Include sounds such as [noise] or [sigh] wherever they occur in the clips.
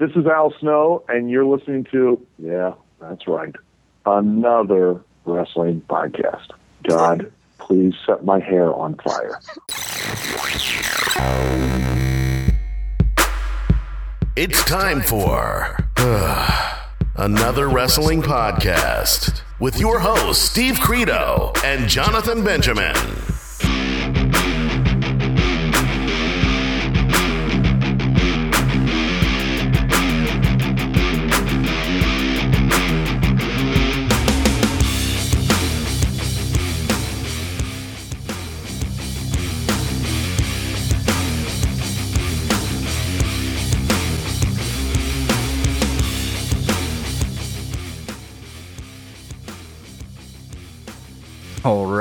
This is Al Snow, and you're listening to, yeah, that's right, another wrestling podcast. God, please set my hair on fire. It's time for uh, another wrestling podcast with your hosts, Steve Credo and Jonathan Benjamin.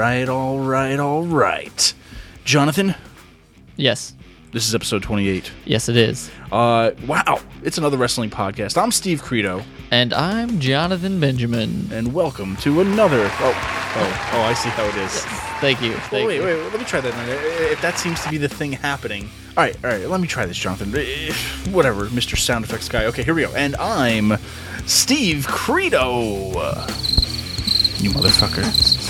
Right, all right, all right. Jonathan, Yes. this is episode 28. Yes, it is. Uh, wow, it's another wrestling podcast. I'm Steve Credo, And I'm Jonathan Benjamin. and welcome to another. Oh, oh, oh! I see how it is. Thank you. Thank wait, you. wait, wait, let me try that. now. If that seems to be the thing happening. All right, all right, let me try this, Jonathan. Eh, Whatever, Mr. Sound Effects guy. Okay, here we go. And I'm Steve Credo. You motherfucker.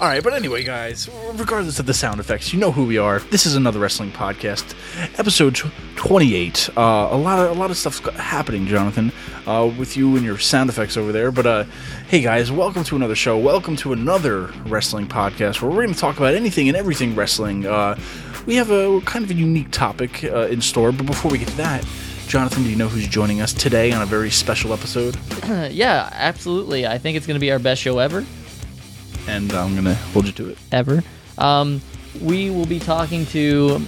All right, but anyway, guys, regardless of the sound effects, you know who we are. This is another wrestling podcast, episode 28. Uh, a lot of a lot of stuff's happening, Jonathan, uh, with you and your sound effects over there. But uh, hey, guys, welcome to another show. Welcome to another wrestling podcast where we're going to talk about anything and everything wrestling. Uh, we have a kind of a unique topic uh, in store, but before we get to that. Jonathan, do you know who's joining us today on a very special episode? [clears throat] Yeah, absolutely. I think it's going to be our best show ever. And I'm going to hold you to it. Ever. Um, we will be talking to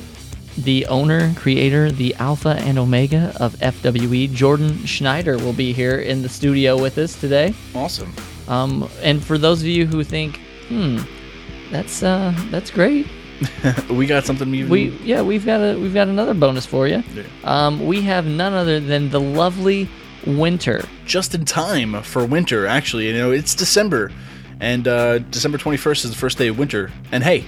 the owner, creator, the Alpha and Omega of FWE. Jordan Schneider will be here in the studio with us today. Awesome. Um, and for those of you who think, hmm, that's uh, that's great. [laughs] We got something even We yeah, we've got a we've got another bonus for you. Yeah. Um, we have none other than the lovely Winter. just in time for winter. Actually, you know it's December, and uh, December twenty first is the first day of winter. And hey,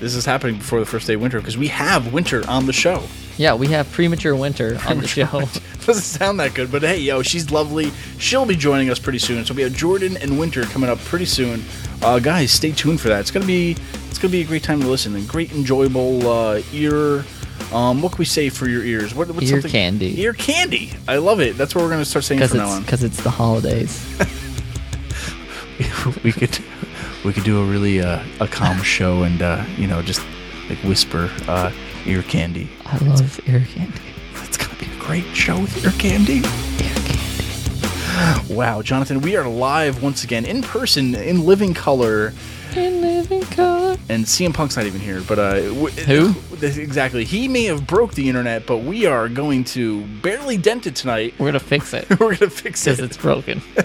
this is happening before the first day of winter because we have winter on the show. Yeah, we have premature winter on the show. [laughs] Doesn't sound that good, but hey, yo, she's lovely. She'll be joining us pretty soon. So we have Jordan and Winter coming up pretty soon. Uh, guys, stay tuned for that. It's gonna be it's gonna be a great time to listen and great enjoyable uh, ear. Um, what can we say for your ears? What, what's Ear something- candy. Ear candy. I love it. That's what we're gonna start saying from now on. because it's the holidays. [laughs] [laughs] we could we could do a really uh, a calm [laughs] show and uh, you know just like whisper uh, ear candy. I love ear candy. It's gonna be a great show with ear candy. Ear candy. Wow, Jonathan, we are live once again in person in living color, In living color. And CM Punk's not even here. But uh, w- Who? [laughs] this- Exactly. He may have broke the internet, but we are going to barely dent it tonight. We're gonna fix it [laughs] We're gonna fix because it. it's broken. [laughs]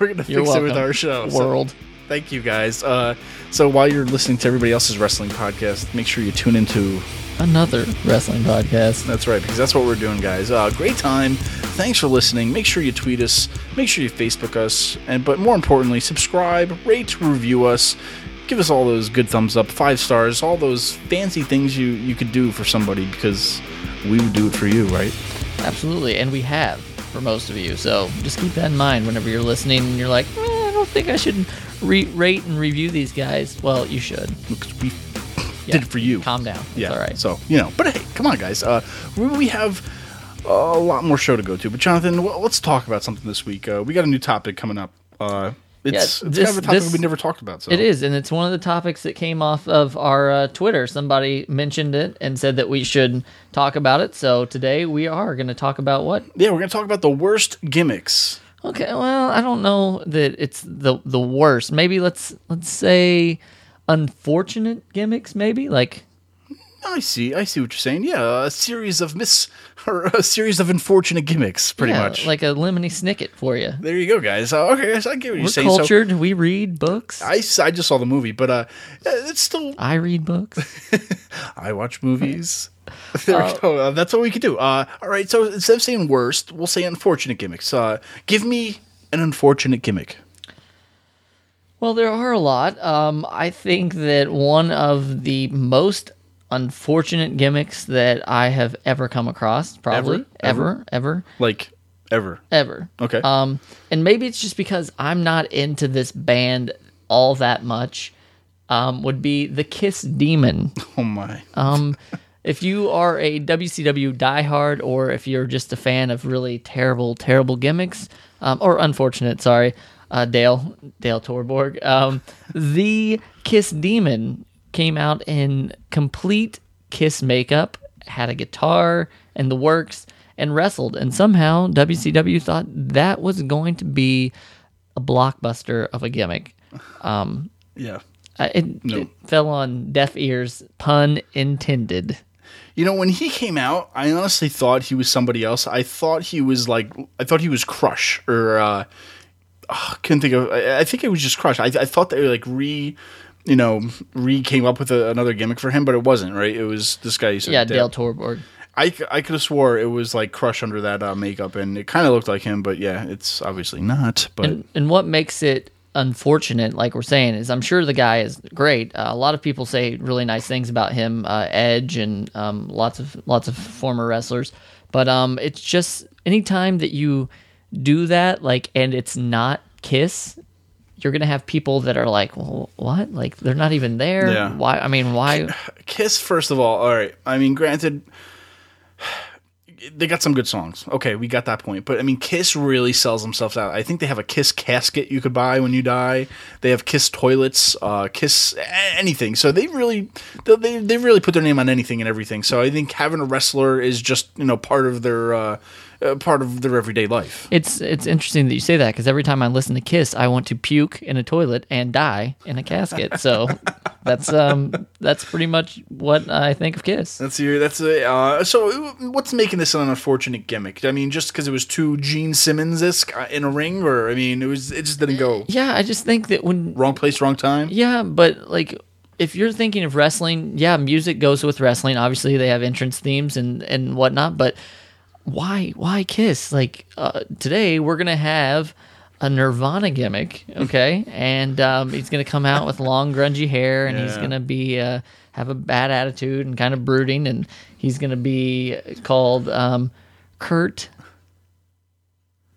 We're gonna You're fix welcome. it with our show. So- World. Thank you guys. Uh, so while you're listening to everybody else's wrestling podcast, make sure you tune into. Another wrestling podcast. That's right, because that's what we're doing, guys. Uh, great time. Thanks for listening. Make sure you tweet us. Make sure you Facebook us, and but more importantly, subscribe, rate, review us. Give us all those good thumbs up, five stars, all those fancy things you you could do for somebody because we would do it for you, right? Absolutely, and we have for most of you. So just keep that in mind whenever you're listening and you're like, eh, I don't think I should re- rate and review these guys. Well, you should. Yeah. did it for you. Calm down. It's yeah. all right. So you know, but hey, come on, guys. Uh, we, we have a lot more show to go to. But Jonathan, w- let's talk about something this week. Uh, we got a new topic coming up. Uh, it's, Yeah, it's this- kind of a topic this- we never talked about. So It is, and it's one of the topics that came off of our uh, Twitter. Somebody mentioned it and said that we should talk about it. So today we are going to talk about what? Yeah, we're gonna talk about the worst gimmicks. Okay, well, I don't know that it's the the worst. Maybe let's let's say unfortunate gimmicks. Maybe like I see. I see what you're saying. Yeah, a series of miss [laughs] or a series of unfortunate gimmicks, pretty yeah, much. like a lemony snicket for you. there you go, guys. Uh, okay, guys, I get what you're We're saying. So cultured. we read books. I, I just saw the movie, but uh, it's still I read books. [laughs] I watch movies. [laughs] there we go. Uh, that's what we could do. Uh, all right. So instead of saying worst, we'll say unfortunate gimmicks. Uh, give me an unfortunate gimmick. Well, there are a lot. Um, I think that one of the most unfortunate gimmicks that I have ever come across. Probably Ever? ever, ever, Like ever. ever. Okay. Um, and maybe it's just because I'm not into this band all that much. Um, would be the Kiss Demon. [laughs] oh my. Um, if you are a WCW diehard, or if you're just a fan of really terrible, terrible gimmicks, um, or unfortunate, sorry, uh, Dale Dale Torborg, um, the Kiss Demon came out in complete Kiss makeup, had a guitar and the works, and wrestled. And somehow WCW thought that was going to be a blockbuster of a gimmick. Um, Yeah. uh, it, No. it fell on deaf ears, pun intended. You know, when he came out, I honestly thought he was somebody else. I thought he was like, I thought he was Crush or uh, oh, couldn't think of. I, I think it was just Crush. I, I thought they like re, you know, re came up with a, another gimmick for him, but it wasn't. Right? It was this guy. Said, Yeah, Dale Torborg. I, I could have swore it was like Crush under that uh, makeup, and it kind of looked like him, but yeah, it's obviously not. But And, and what makes it unfortunate, like we're saying, is I'm sure the guy is great. Uh, a lot of people say really nice things about him, uh, Edge, and um, lots of lots of former wrestlers. But um, it's just anytime that you do that, like, and it's not Kiss, you're gonna have people that are like, well, what? Like, they're not even there. Yeah. Why? I mean, why? Kiss, first of all, all right. I mean, granted, they got some good songs. Okay, we got that point. But I mean, Kiss really sells themselves out. I think they have a Kiss casket you could buy when you die. They have Kiss toilets, uh, Kiss anything. So they really, they, they really put their name on anything and everything. So I think having a wrestler is just you know part of their uh, uh, part of their everyday life. It's it's interesting that you say that because every time I listen to Kiss, I want to puke in a toilet and die in a casket. So [laughs] that's um that's pretty much what I think of Kiss. That's your. That's a. Uh, so, what's making this an unfortunate gimmick? I mean, just because it was too Gene Simmons esque in a ring, or I mean, it was. It just didn't go. Yeah, I just think that when Wrong place, wrong time. yeah, but like if you're thinking of wrestling, yeah, music goes with wrestling. Obviously, they have entrance themes and and whatnot, but why why Kiss? Like uh, today, we're gonna have a Nirvana gimmick, okay, [laughs] and um, he's gonna come out with long grungy hair, and he's gonna be uh, have a bad attitude and kind of brooding, and he's gonna be called um, Kurt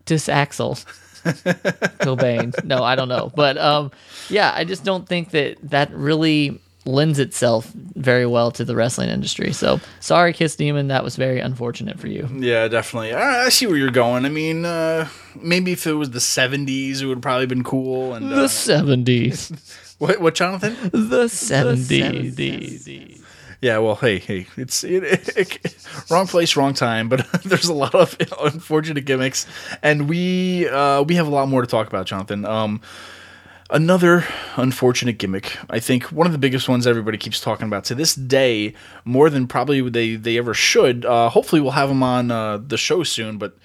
Disaxel. [laughs] Cobain. No, I don't know. But um, yeah, I just don't think that that really lends itself very well to the wrestling industry. So sorry, Kiss Demon. That was very unfortunate for you. Yeah, definitely. I, I see where you're going. I mean, uh, maybe if it was the '70s, it would have probably been cool. And The uh, seventies. [laughs] what, what, Jonathan? The seventies. Yeah, well, hey, hey, it's it, it, wrong place, wrong time. But [laughs] there's a lot of [laughs] unfortunate gimmicks, and we uh, we have a lot more to talk about, Jonathan. Um, another unfortunate gimmick. I think one of the biggest ones everybody keeps talking about to this day, more than probably they they ever should. Uh, hopefully, we'll have them on uh, the show soon, but.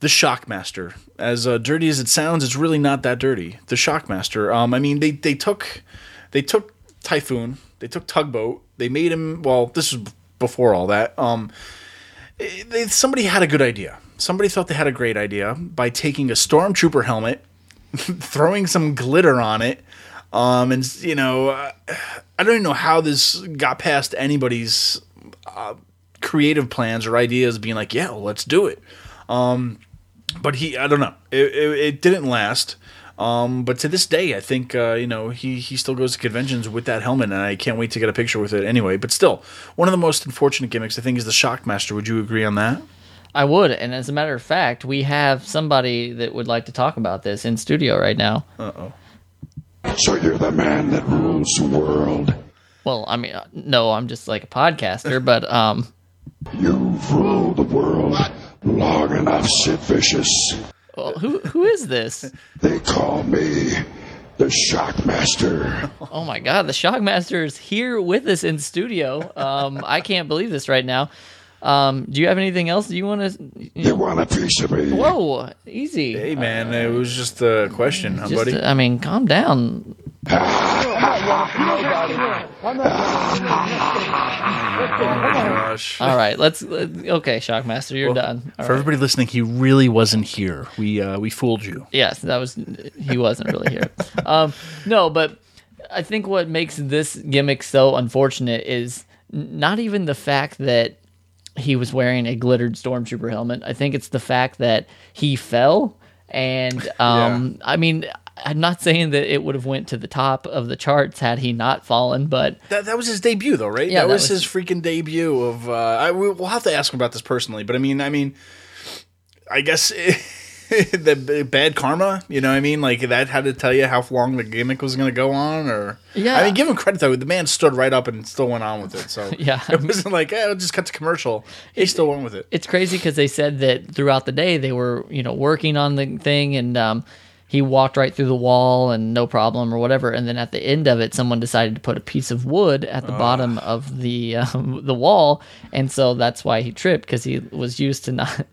The Shockmaster, as uh, dirty as it sounds, it's really not that dirty. The Shockmaster. Um, I mean, they they took they took Typhoon, they took Tugboat, they made him. Well, this was before all that. Um, eh, they, somebody had a good idea. Somebody thought they had a great idea by taking a stormtrooper helmet, [laughs] throwing some glitter on it, um, and you know, uh, I don't even know how this got past anybody's uh, creative plans or ideas, being like, "Yeah, let's do it." Um, but he, I don't know, it, it, it didn't last. Um, but to this day, I think uh, you know he he still goes to conventions with that helmet, and I can't wait to get a picture with it anyway. But still, one of the most unfortunate gimmicks I think is the Shockmaster. Would you agree on that? I would, and as a matter of fact, we have somebody that would like to talk about this in studio right now. Uh oh. So you're the man that rules the world. Well, I mean, uh, no, I'm just like a podcaster, but um, You've ruled the world long enough, Sid Vicious. well, who who is this? They call me the Shockmaster. Oh my God, the Shockmaster is here with us in studio. Um, I can't believe this right now. Um, do you have anything else you want to? You You know, want a piece of me? whoa, easy. Hey man, it was just a question, huh, Just, buddy. I mean, calm down. Gosh. All right, let's. let- Okay, Shockmaster, you're done. All For right. everybody listening, he really wasn't here. We uh, we fooled you. Yes, that was. He wasn't really here. Um, no, but I think what makes this gimmick so unfortunate is not even the fact that he was wearing a glittered stormtrooper helmet. I think it's the fact that he fell, and [laughs] um, I mean, I'm not saying that it would have went to the top of the charts had he not fallen, but That, that was his debut, though, right? Yeah, that, that was, was- his freaking debut. Of uh, I, we- we'll have to ask him about this personally, but I mean, I mean, I guess [laughs] [laughs] the bad karma. You know, what I mean, like that had to tell you how long the gimmick was going to go on, or Yeah. I mean, give him credit though. The man stood right up and still went on with it. So [laughs] Yeah. [laughs] it wasn't like, eh, just cut to commercial. He still went with it. it's crazy because they said that throughout the day they were you know working on the thing and um, he walked right through the wall and no problem or whatever and then at the end of it someone decided to put a piece of wood at the bottom of the um, the wall and so that's why he tripped because he was used to not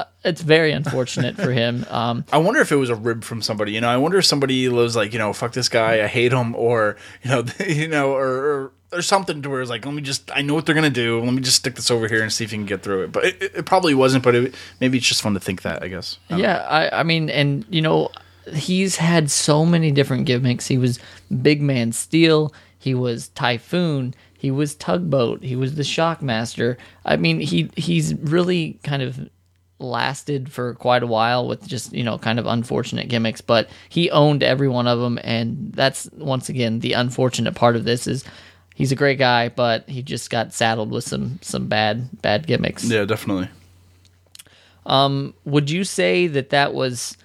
uh, it's very unfortunate for him [laughs] um, I wonder if it was a rib from somebody. You know, I wonder if somebody was like, you know, fuck this guy, I hate him, or you know, [laughs] you know, or or, or something to where it's like, let me just, I know what they're gonna do. Let me just stick this over here and see if you can get through it. But it, it, probably wasn't. But it, maybe it's just fun to think that. I guess. I yeah I, I mean and you know he's had so many different gimmicks he was big man steel he was typhoon he was tugboat he was the shockmaster i mean he he's really kind of lasted for quite a while with just you know kind of unfortunate gimmicks but he owned every one of them and that's once again the unfortunate part of this is he's a great guy but he just got saddled with some some bad bad gimmicks Yeah, definitely. um would you say that that was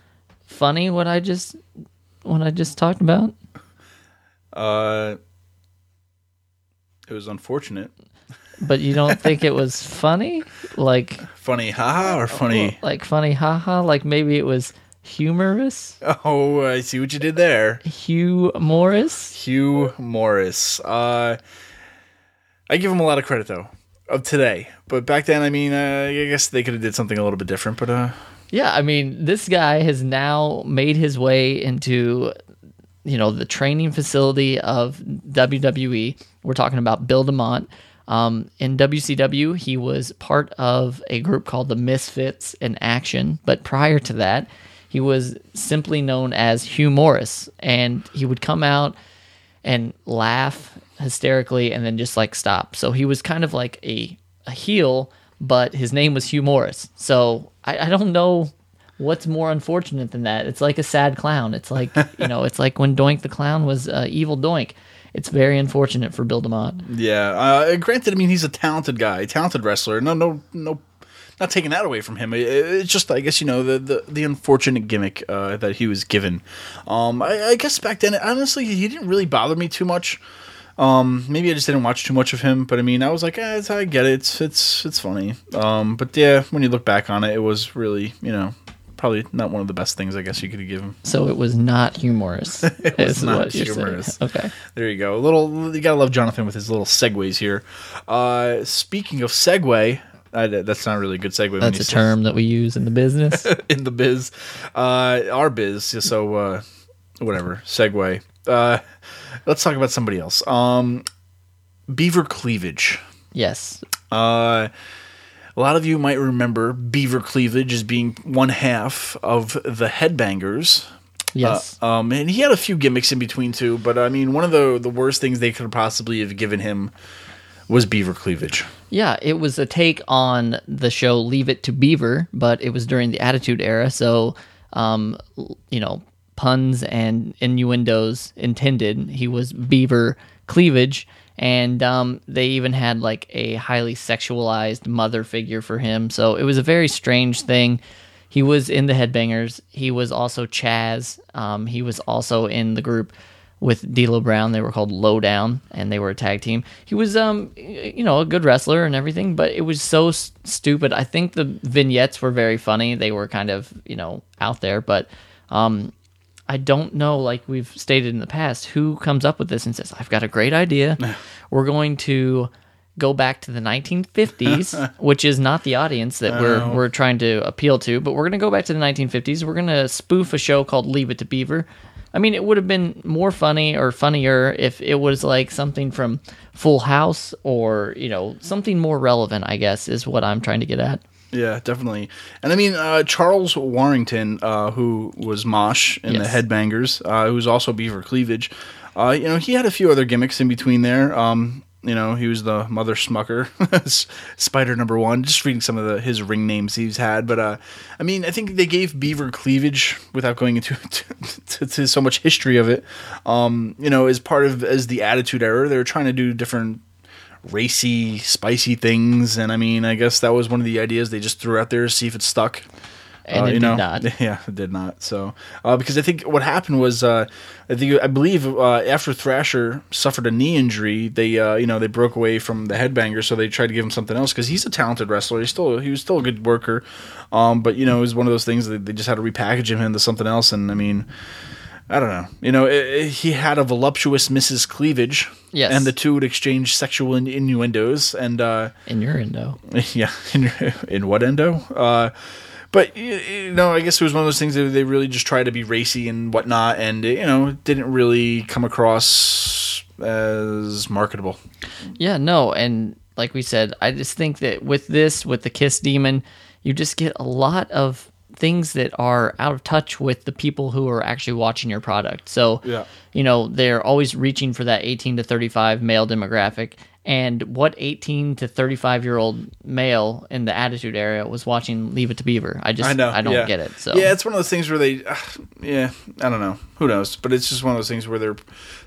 funny what I just what I just talked about? Uh, it was unfortunate. But you don't think it was funny? Like Funny, haha, or funny? like funny haha, like maybe it was humorous? Oh, I see what you did there. Hugh Morris? Hugh Morris. Uh, I give him a lot of credit though of today, but back then, I mean, uh, I guess they could have did something a little bit different. But uh, Yeah, I mean, this guy has now made his way into you know the training facility of WWE. We're talking about Bill DeMott. Um, in WCW, he was part of a group called the Misfits in Action, but prior to that, he was simply known as Hugh Morris, and he would come out and laugh hysterically and then just like stop. So he was kind of like a, a heel, but his name was Hugh Morris. So I, I don't know what's more unfortunate than that. It's like a sad clown. It's like, [laughs] you know, it's like when Doink the Clown was uh, evil Doink. It's very unfortunate for Bill DeMott. yeah, uh, granted, I mean, he's a talented guy, talented wrestler. No, no, no. Not taking that away from him. It- It's just, I guess, you know, the the, the unfortunate gimmick uh, that he was given. Um, I, I guess back then, honestly, he didn't really bother me too much. Um, maybe I just didn't watch too much of him, but I mean, I was like, eh, I get it. It's it's it's funny. Um, but yeah, when you look back on it, it was really, you know, probably not one of the best things I guess you could give him. So it was not humorous. [laughs] it was not humorous. Okay. There you go. A little, you gotta love Jonathan with his little segues here. Uh, speaking of segue, I, that's not really a good segue. That's a say- term that we use in the business. [laughs] in the biz, uh, our biz. So uh, whatever. Segue. Uh, let's talk about somebody else. Um, Beaver Cleavage. yes. Uh, a lot of you might remember Beaver Cleavage as being one half of the Headbangers. Yes. Uh, um, and he had a few gimmicks in between too, but I mean, one of the the worst things they could possibly have given him was Beaver Cleavage. Yeah, it was a take on the show Leave It to Beaver, but it was during the Attitude Era, so um, you know, puns and innuendos intended. He was Beaver Cleavage, and um, they even had like a highly sexualized mother figure for him. So it was a very strange thing. He was in the Headbangers. He was also Chaz. Um, he was also in the group with D'Lo Brown. They were called Lowdown, and they were a tag team. He was, um, you know, a good wrestler and everything, but it was so s- stupid. I think the vignettes were very funny. They were kind of, you know, out there, but um, I don't know, like we've stated in the past, who comes up with this and says, "I've got a great idea. [laughs] we're going to." Go back to the 1950s, [laughs] which is not the audience that we're we're trying to appeal to, but we're going to go back to the 1950s. We're going to spoof a show called Leave It to Beaver. I mean, it would have been more funny or funnier if it was like something from Full House or, you know, something more relevant, I guess, is what I'm trying to get at. Yeah, definitely. And I mean, uh, Charles Warrington, uh, who was Mosh in Yes. the Headbangers, uh, who's also Beaver Cleavage, uh, you know, he had a few other gimmicks in between there. Um, You know, he was the Mother Smucker, [laughs] Spider Number One. Just reading some of the his ring names he's had, but uh, I mean, I think they gave Beaver cleavage without going into [laughs] to, to, to so much history of it. Um, you know, as part of as the Attitude Era, they were trying to do different racy, spicy things, and I mean, I guess that was one of the ideas they just threw out there to see if it stuck. And Uh, it you did know, not. [laughs] Yeah, it did not. So, uh, because I think what happened was, uh, I think I believe uh, after Thrasher suffered a knee injury, they uh, you know they broke away from the headbanger, so they tried to give him something else because he's a talented wrestler. He's still he was still a good worker, um, but you know it was one of those things that they just had to repackage him into something else. And I mean, I don't know. You know, it, it- he had a voluptuous Mrs. Cleavage. Yes. And the two would exchange sexual in- innuendos and. Uh, Innuendo. [laughs] yeah, in, in what endo? Uh, but you know, I guess it was one of those things that they really just tried to be racy and whatnot, and you know, didn't really come across as marketable. Yeah, no, and like we said, I just think that with this, with the Kiss Demon, you just get a lot of things that are out of touch with the people who are actually watching your product. So, Yeah. you know, they're always reaching for that 18 to 35 male demographic. And what 18 to 35 year old male in the Attitude Era was watching Leave It to Beaver? I just, I know. I don't yeah. get it. So, yeah, it's one of those things where they, uh, [sighs] yeah, I don't know, who knows, but it's just one of those things where they're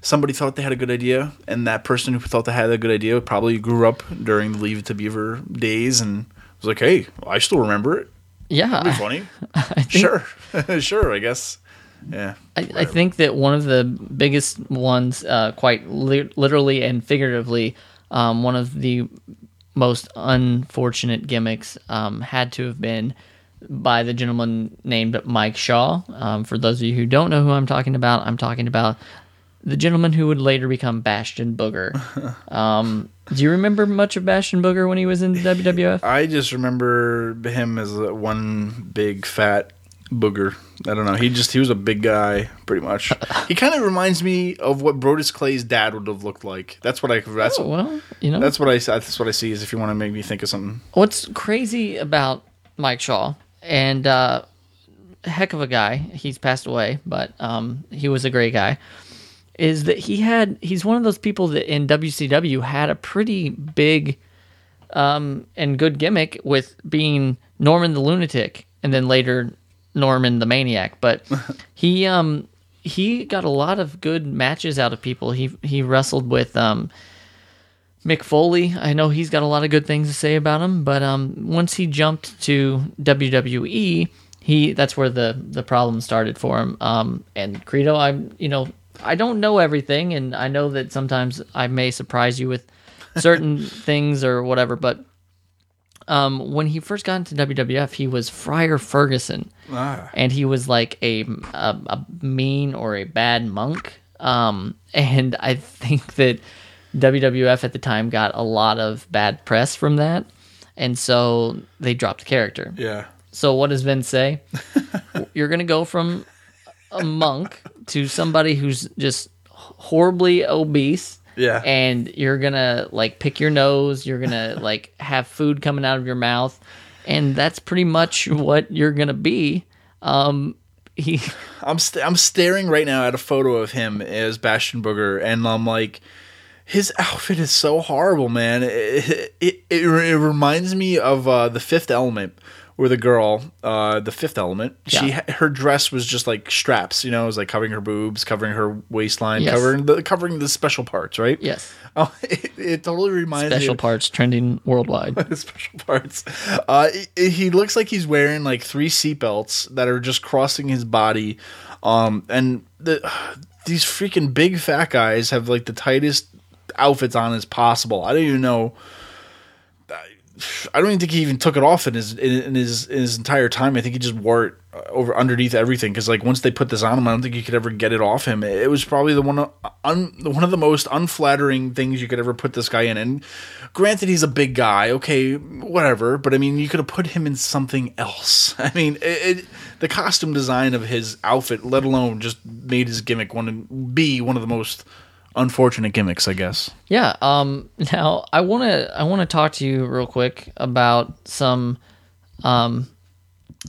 somebody thought they had a good idea, and that person who thought they had a good idea probably grew up during the Leave It to Beaver days and was like, hey, I still remember it. Yeah. Be funny. [laughs] Think, sure, [laughs] sure, I guess. Yeah. I, I think that one of the biggest ones, uh, quite li- literally and figuratively, um, one of the most unfortunate gimmicks um, had to have been by the gentleman named Mike Shaw. Um, for those of you who don't know who I'm talking about, I'm talking about the gentleman who would later become Bastion Booger. [laughs] um, do you remember much of Bastion Booger when he was in WWF? I just remember him as one big fat booger. I don't know. He just he was a big guy, pretty much. [laughs] he kind of reminds me of what Brodus Clay's dad would have looked like. That's what I. That's Oh, well, you know, that's what I. That's what I see. Is if you want to make me think of something. what's crazy about Mike Shaw and uh, heck of a guy. He's passed away, but um, he was a great guy. Is that he had? He's one of those people that in WCW had a pretty big um, and good gimmick with being Norman the Lunatic, and then later Norman the Maniac. But [laughs] he um he got a lot of good matches out of people. He he wrestled with um Mick Foley, I know he's got a lot of good things to say about him, but um, once he jumped to WWE, he that's where the the problem started for him. Um, and Credo, I'm you know I don't know everything, and I know that sometimes I may surprise you with certain [laughs] things or whatever, but um, when he first got into WWF, he was Friar Ferguson, and he was like a, a a mean or a bad monk. Um, and I think that WWF at the time got a lot of bad press from that, and so they dropped the character. Yeah. So what does Vince say? [laughs] You're gonna go from a monk to somebody who's just horribly obese. Yeah. And you're gonna like pick your nose, you're gonna [laughs] like have food coming out of your mouth, and that's pretty much what you're gonna be. Um he [laughs] I'm st- I'm staring right now at a photo of him as Bastion Booger, and I'm like, his outfit is so horrible, man. It it, it, it reminds me of uh, the Fifth Element, where the girl, uh, the Fifth Element, she Yeah. ha- her dress was just like straps, you know, it was like covering her boobs, covering her waistline, Yes. covering the covering the special parts, right? yes. [laughs] Oh, it, it totally reminds me Special of, parts trending worldwide. [laughs] special parts. Uh, he- he looks like he's wearing like three seatbelts that are just crossing his body, um, and the [sighs] these freaking big fat guys have like the tightest outfits on as possible. I don't even know. I don't even think he even took it off in his in, in his in his entire time. I think he just wore it uh, over underneath everything because like once they put this on him, I don't think you could ever get it off him. It was probably the one of- un, one of the most unflattering things you could ever put this guy in. And granted, he's a big guy, okay, whatever. But I mean, you could have put him in something else. [laughs] I mean, it, it, the costume design of his outfit, let alone just made his gimmick one be one of the most unfortunate gimmicks, I guess. Yeah. Um. Now I want to I want to talk to you real quick about some, um,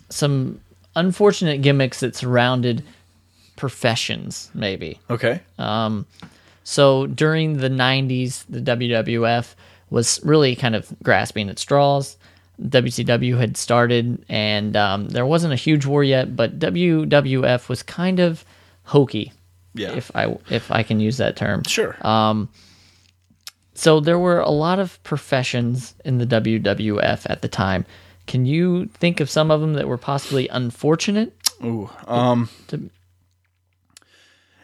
some unfortunate gimmicks that surrounded professions, maybe. Okay. So during the 90s, the WWF was really kind of grasping at straws. WCW had started, and um, there wasn't a huge war yet, but WWF was kind of hokey, Yeah. if I if I can use that term. sure. Um So there were a lot of professions in the WWF at the time. Can you think of some of them that were possibly unfortunate? Ooh. Um. To-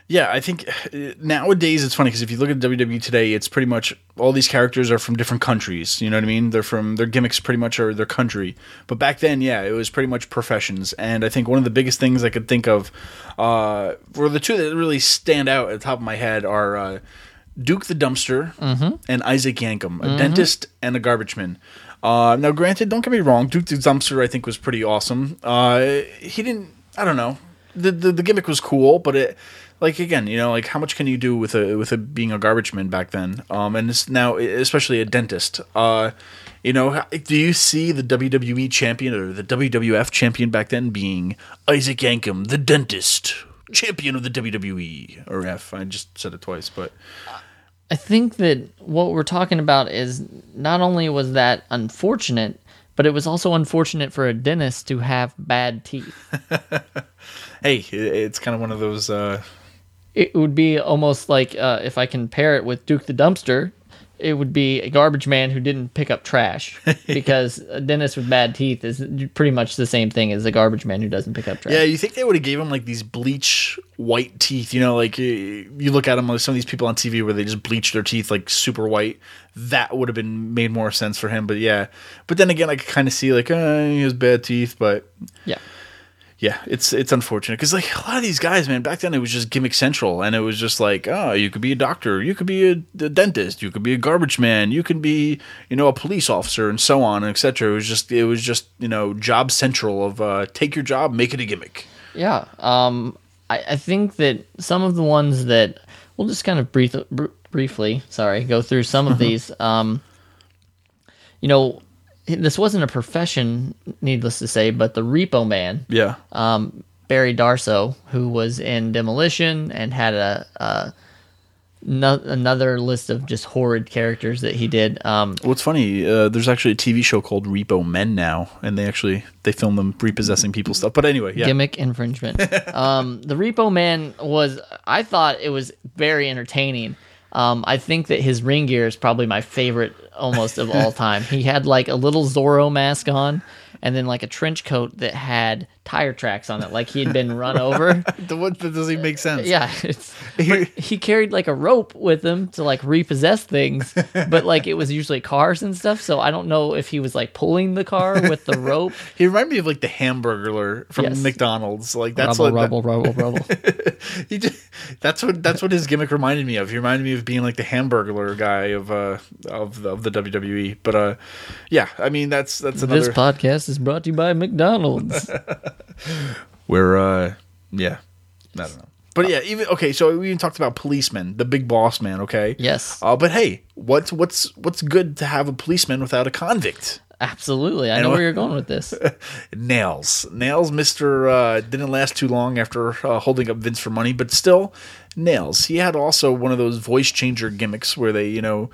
Yeah, I think uh, nowadays it's funny because if you look at WWE today, it's pretty much all these characters are from different countries. You know what I mean? They're from their gimmicks pretty much are their country. But back then, yeah, it was pretty much professions. And I think one of the biggest things I could think of, uh, for the two that really stand out at the top of my head are uh, Duke the Dumpster and Isaac Yankem, a dentist and a garbage man. Uh, now, granted, don't get me wrong, Duke the Dumpster I think was pretty awesome. Uh, he didn't, I don't know, the, the the gimmick was cool, but it, like again, you know, like how much can you do with a with a being a garbage man back then? Um, and it's now especially a dentist. Uh, you know, do you see the WWE champion or the WWF champion back then being Isaac Yankem, the dentist, champion of the WWE or F? I just said it twice, but I think that what we're talking about is not only was that unfortunate, but it was also unfortunate for a dentist to have bad teeth. [laughs] hey, it's kind of one of those. Uh, It would be almost like uh, if I can pair it with Duke the Dumpster, it would be a garbage man who didn't pick up trash [laughs] because a dentist with bad teeth is pretty much the same thing as a garbage man who doesn't pick up trash. Yeah, you think they would have gave him like these bleach white teeth? You know, like you look at them like some of these people on TV where they just bleach their teeth like super white. That would have been made more sense for him. But yeah, but then again, I could kind of see like uh, he has bad teeth, but yeah. Yeah, it's it's unfortunate because like a lot of these guys, man, back then it was just gimmick central, and it was just like, oh, you could be a doctor, you could be a, a dentist, you could be a garbage man, you could be, you know, a police officer, and so on, and etc. It was just it was just you know job central of uh, take your job, make it a gimmick. Yeah. Um, I, I think that some of the ones that we'll just kind of brief, br- briefly, sorry, go through some of [laughs] these. Um, you know, this wasn't a profession, needless to say, but the Repo Man, Yeah. um, Barry Darsow, who was in Demolition and had a, a no, another list of just horrid characters that he did. Um, What's funny, uh, there's actually a TV show called Repo Men now, and they actually they film them repossessing people's stuff. But anyway, yeah, gimmick infringement. [laughs] um, the Repo Man was, I thought it was very entertaining. Um, I think that his ring gear is probably my favorite almost of all [laughs] time. He had like a little Zorro mask on and then like a trench coat that had tire tracks on it, like he had been run over. [laughs] the one that doesn't even make sense. Yeah, it's, [laughs] he carried like a rope with him to like repossess things, but like it was usually cars and stuff. So I don't know if he was like pulling the car with the rope. [laughs] He reminded me of like the Hamburglar from Yes. McDonald's. Like that's rubble, what rubble, rubble, rubble. he just, that's what that's what his gimmick reminded me of. He reminded me of being like the Hamburglar guy of uh of the, of the WWE. But uh, yeah, I mean that's that's another This podcast is brought to you by McDonald's. [laughs] where uh yeah, I don't know. But yeah, even okay. So we even talked about policemen, the big boss man. Okay, Yes. Uh, but hey, what's what's what's good to have a policeman without a convict? Absolutely. I know know- where you're going with this. [laughs] Nailz, Nailz, Mister uh, didn't last too long after uh, holding up Vince for money, but still, Nailz. He had also one of those voice changer gimmicks where they, you know,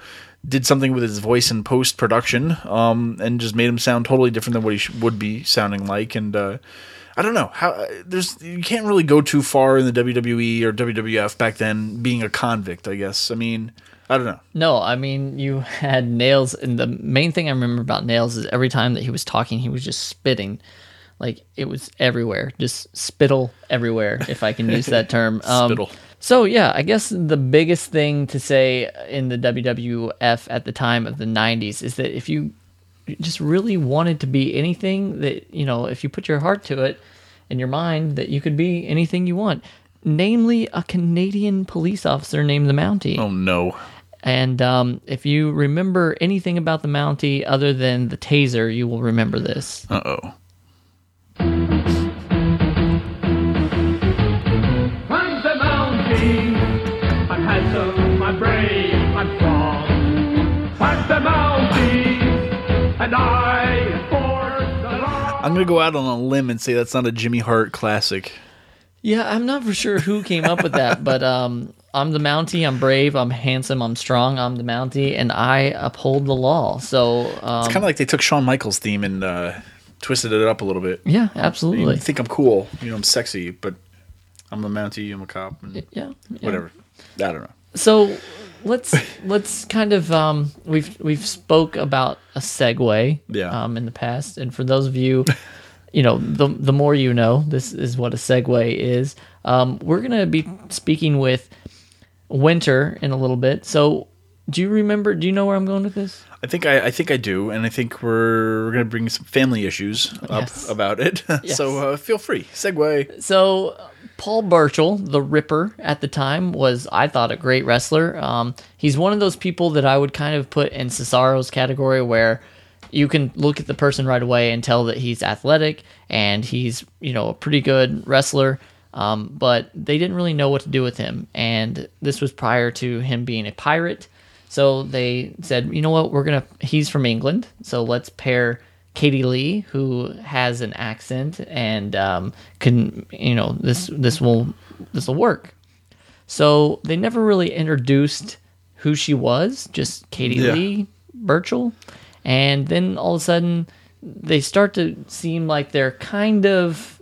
did something with his voice in post production, um, and just made him sound totally different than what he sh- would be sounding like. And uh, I don't know how there's you can't really go too far in the WWE or WWF back then being a convict. I guess. I mean, I don't know. No, I mean, you had Nailz, and the main thing I remember about Nailz is every time that he was talking, he was just spitting. Like, it was everywhere. Just spittle everywhere, if I can use that term. [laughs] Um, Spittle. So, yeah, I guess the biggest thing to say in the WWF at the time of the 90s is that if you just really wanted to be anything that, you know, if you put your heart to it and your mind, that you could be anything you want. Namely, a Canadian police officer named the Mountie. Oh no. And um, if you remember anything about the Mountie other than the taser, you will remember this. Uh I'm gonna go out on a limb and say that's not a Jimmy Hart classic. Yeah, I'm not for sure who came up with that, but um, I'm the Mountie. I'm brave. I'm handsome. I'm strong. I'm the Mountie, and I uphold the law. So, um, It's kind of like they took Shawn Michaels' theme and uh, twisted it up a little bit. yeah, absolutely. think I'm cool, you know, I'm sexy, but I'm the Mountie, I'm a cop, and Yeah, yeah. whatever. I don't know. So let's let's kind of um, we've we've spoke about a segue Yeah. um, in the past, and for those of you, you know, the the more you know, this is what a segue is. Um, we're gonna be speaking with Winter in a little bit. So, do you remember? Do you know where I'm going with this? I think I, I think I do, and I think we're, we're going to bring some family issues up Yes. about it. [laughs] Yes. so uh, feel free, segue. So Paul Burchill, the Ripper at the time, was I thought a great wrestler. Um, he's one of those people that I would kind of put in Cesaro's category where you can look at the person right away and tell that he's athletic and he's you know a pretty good wrestler. Um, but they didn't really know what to do with him, and this was prior to him being a pirate. So they said, you know what, we're gonna. He's from England, so let's pair Katie Lea, who has an accent and um, can, you know, this this will this will work. So they never really introduced who she was, just Katie Yeah. Lea Burchill, and then all of a sudden they start to seem like they're kind of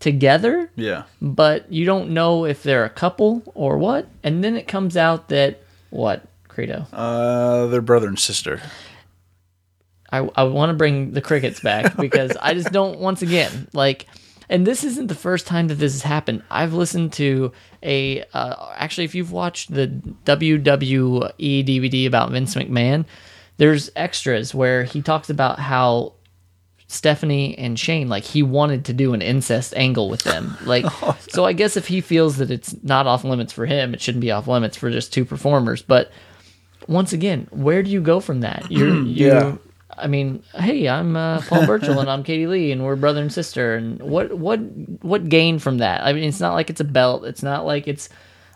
together Yeah. but you don't know if they're a couple or what. And then it comes out that what Credo. Uh, they're brother and sister. I I want to bring the crickets back [laughs] because I just don't. Once again, like, and this isn't the first time that this has happened. I've listened to a uh, actually, if you've watched the WWE DVD about Vince McMahon, there's extras where he talks about how Stephanie and Shane, like he wanted to do an incest angle with them. [laughs] Like, so I guess if he feels that it's not off limits for him, it shouldn't be off limits for just two performers. But once again, where do you go from that? You're, [clears throat] you, Yeah. I mean, hey, I'm uh, Paul [laughs] Burchill and I'm Katie Lea and we're brother and sister. And what, what, what gain from that? I mean, it's not like it's a belt. It's not like it's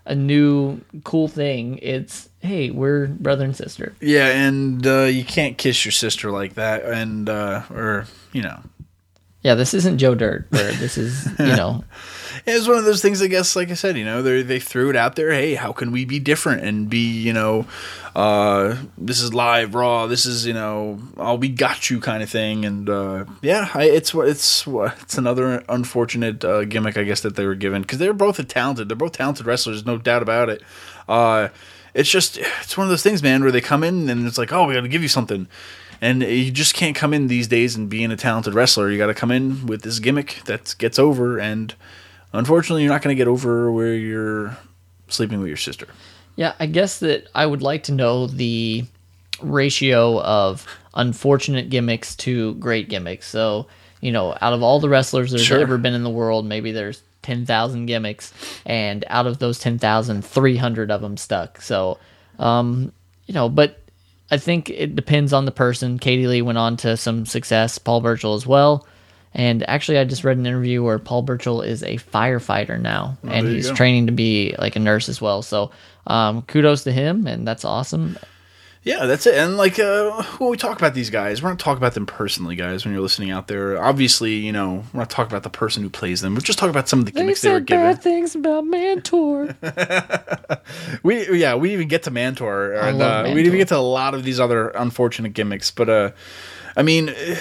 a new cool thing. It's hey, we're brother and sister. Yeah, and uh, you can't kiss your sister like that, and uh, or you know, Yeah, this isn't Joe Dirt. Where this is, you [laughs] know, it was one of those things. I guess, like I said, you know, they they threw it out there. Hey, how can we be different and be, you know, uh, this is live raw. This is you know, oh, we got you kind of thing. And uh, yeah, I, it's it's it's another unfortunate uh, gimmick, I guess, that they were given because they're both talented. They're both talented wrestlers, no doubt about it. Uh, it's just it's one of those things, man, where they come in and it's like, oh, we got to give you something. And you just can't come in these days and being a talented wrestler. You got to come in with this gimmick that gets over, and unfortunately, you're not going to get over where you're sleeping with your sister. Yeah, I guess that I would like to know the ratio of unfortunate gimmicks to great gimmicks. So, you know, out of all the wrestlers there's Sure. ever been in the world, maybe there's 10,000 gimmicks, and out of those 10,000, 300 of them stuck. So, um, you know, but I think it depends on the person. Katie Lea went on to some success, Paul Burchill as well. And actually, I just read an interview where Paul Burchill is a firefighter now, and Oh, you he's go. training to be like a nurse as well. So, um, kudos to him, and that's awesome. Yeah, that's it. And like uh, when we talk about these guys, we're not talking about them personally, guys. When you're listening out there, obviously, you know, we're not talking about the person who plays them. We're just talking about some of the They gimmicks they, were said given. bad things about Mantaur. [laughs] We yeah, we even get to Mantaur, and uh, we even get to a lot of these other unfortunate gimmicks. But uh, I mean, eh,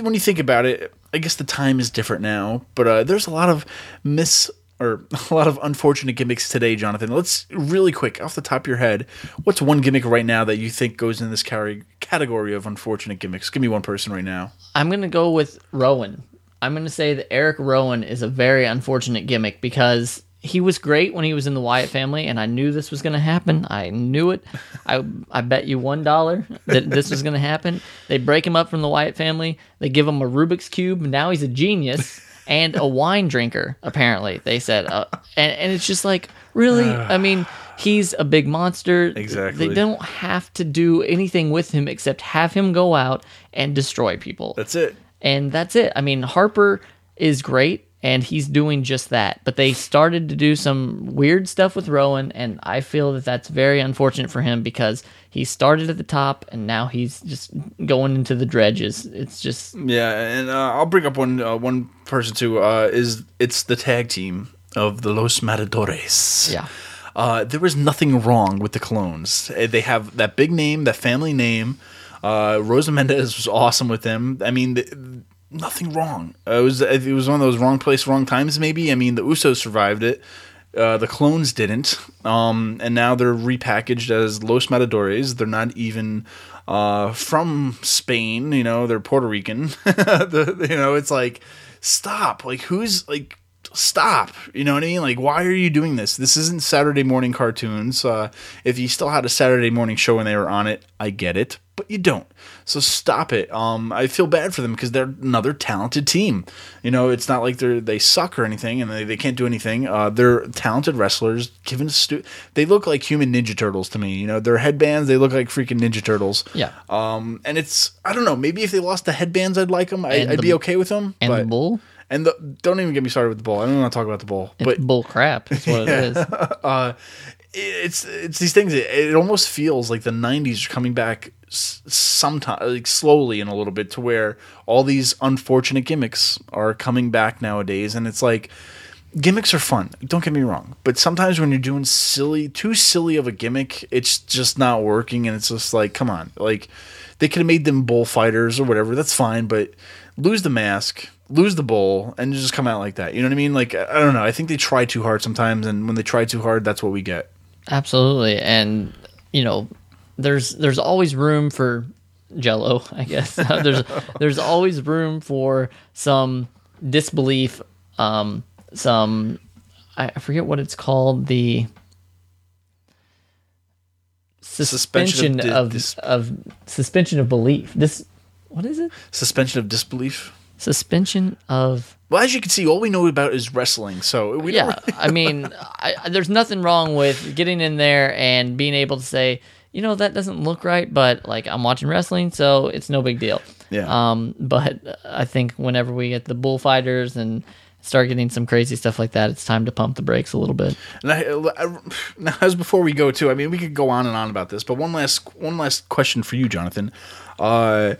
when you think about it, I guess the time is different now. But uh, there's a lot of miss or [laughs] a lot of unfortunate gimmicks today, Jonathan. Let's really quick off the top of your head, what's one gimmick right now that you think goes in this category of unfortunate gimmicks? Give me one person right now. I'm gonna go with Rowan. I'm gonna say that Eric Rowan is a very unfortunate gimmick because he was great when he was in the Wyatt family, and I knew this was gonna happen. I knew it. I I bet you one dollar that this was gonna happen. They break him up from the Wyatt family. They give him a Rubik's cube. Now he's a genius and a wine drinker. Apparently, they said, uh, and and it's just like really. I [sighs] mean. He's a big monster. Exactly. They don't have to do anything with him except have him go out and destroy people That's it. and that's it. I mean, Harper is great, and he's doing just that. But they started to do some weird stuff with Rowan, and I feel that that's very unfortunate for him because he started at the top, and now he's just going into the dredges. It's just Yeah, and uh, I'll bring up one uh, one person too. Uh, is it's the tag team of the Los Matadores? yeah, Uh, there was nothing wrong with the Colons. Uh, They have that big name, that family name. Uh, Rosa Mendez was awesome with them. I mean, th- nothing wrong. Uh, it was it was one of those wrong place, wrong times. Maybe. I mean, the Usos survived it. Uh, the Colons didn't, um, and now they're repackaged as Los Matadores. They're not even uh, from Spain. You know, they're Puerto Rican. [laughs] the, you know, it's like stop. Like who's like stop. You know what I mean? Like why are you doing this? This isn't Saturday morning cartoons. Uh, if you still had a Saturday morning show when they were on it, I get it, but you don't. So stop it. Um, I feel bad for them because they're another talented team. You know, it's not like they're they suck or anything and they, they can't do anything. Uh, they're talented wrestlers. Given stu- they look like human Ninja Turtles to me. You know, their headbands they look like freaking Ninja Turtles. Yeah. Um, and it's I don't know. Maybe if they lost the headbands, I'd like them. I, i'd the- be okay with them. And but, the bull, and the, don't even get me started with the bull. I don't want to talk about the bull, it's but bull crap. Is what it is. [laughs] uh, it's it's these things. It, it almost feels like the '90s are coming back sometimes, like slowly and a little bit, to where all these unfortunate gimmicks are coming back nowadays, and it's like gimmicks are fun. Don't get me wrong, but sometimes when you're doing silly, too silly of a gimmick, it's just not working, and it's just like, come on, like they could have made them bullfighters or whatever. That's fine, but lose the mask. Lose the bowl and just come out like that. You know what I mean? Like I don't know. I think they try too hard sometimes, and when they try too hard, that's what we get. Absolutely, and you know, there's there's always room for Jello. I guess [laughs] there's there's always room for some disbelief, um, some I forget what it's called the Suspension suspension of of dis- of suspension of belief. This what is it? Suspension of disbelief. Suspension of Well, as you can see, all we know about is wrestling. So we yeah. I mean, [laughs] I- there's nothing wrong with getting in there and being able to say, you know, that doesn't look right, but like I'm watching wrestling, so it's no big deal. Yeah. Um, but I think whenever we get the bullfighters and start getting some crazy stuff like that, it's time to pump the brakes a little bit. And I, I, now, as before we go too, I mean, we could go on and on about this, but one last one last question for you, Jonathan. Uh,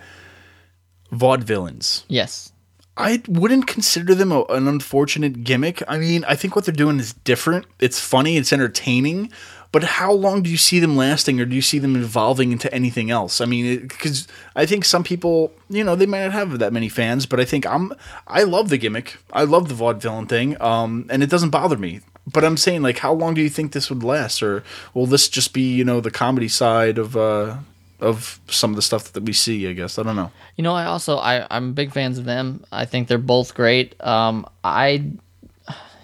vaudevillains. Yes. I wouldn't consider them a, an unfortunate gimmick. I mean, I think what they're doing is different. It's funny, it's entertaining, but how long do you see them lasting, or do you see them evolving into anything else? I mean, because I think some people, you know, they might not have that many fans, but I think I'm, I love the gimmick. I love the vaudevillain thing, um, and it doesn't bother me. But I'm saying, like, how long do you think this would last, or will this just be, you know, the comedy side of, uh, of some of the stuff that we see? I guess I don't know. You know, I also I I'm big fans of them. I think they're both great. Um, I,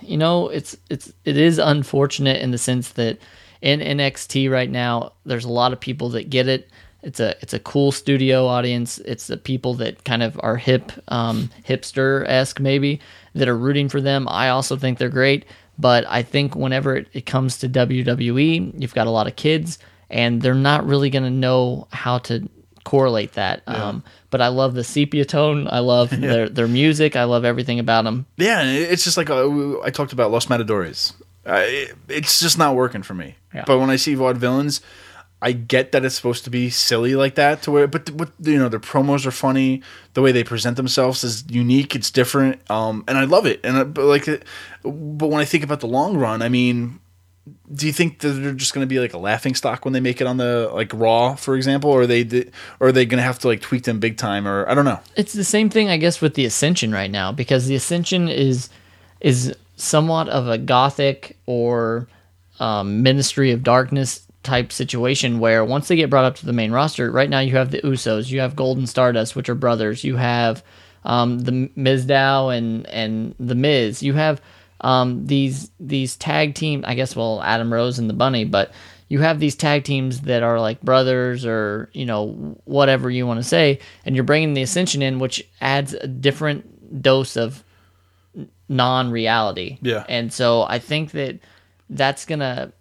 you know, it's it's it is unfortunate in the sense that in NXT right now, there's a lot of people that get it. It's a it's a cool studio audience. It's the people that kind of are hip, um, hipster esque maybe that are rooting for them. I also think they're great, but I think whenever it, it comes to WWE, you've got a lot of kids, and they're not really going to know how to correlate that. Um, but I love the sepia tone. I love their their music. I love everything about them. Yeah, it's just like uh, I talked about Los Matadores. Uh, it, it's just not working for me. Yeah. But when I see vaudevillains, I get that it's supposed to be silly like that. To where, but what you know, their promos are funny. The way they present themselves is unique. It's different, um, and I love it. And I, but like, but when I think about the long run, I mean, do you think that they're just going to be like a laughing stock when they make it on the like Raw, for example, or are they or are they going to have to like tweak them big time, or I don't know. It's the same thing, I guess, with the Ascension right now because the Ascension is is somewhat of a gothic or um, Ministry of Darkness type situation where once they get brought up to the main roster, right now you have the Usos, you have Golden Stardust, which are brothers, you have um, the Mizdow and and the Miz, you have um, these these tag team. I guess well, Adam Rose and the Bunny, but you have these tag teams that are like brothers or you know whatever you want to say, and you're bringing the Ascension in, which adds a different dose of non-reality. Yeah. and so I think that that's gonna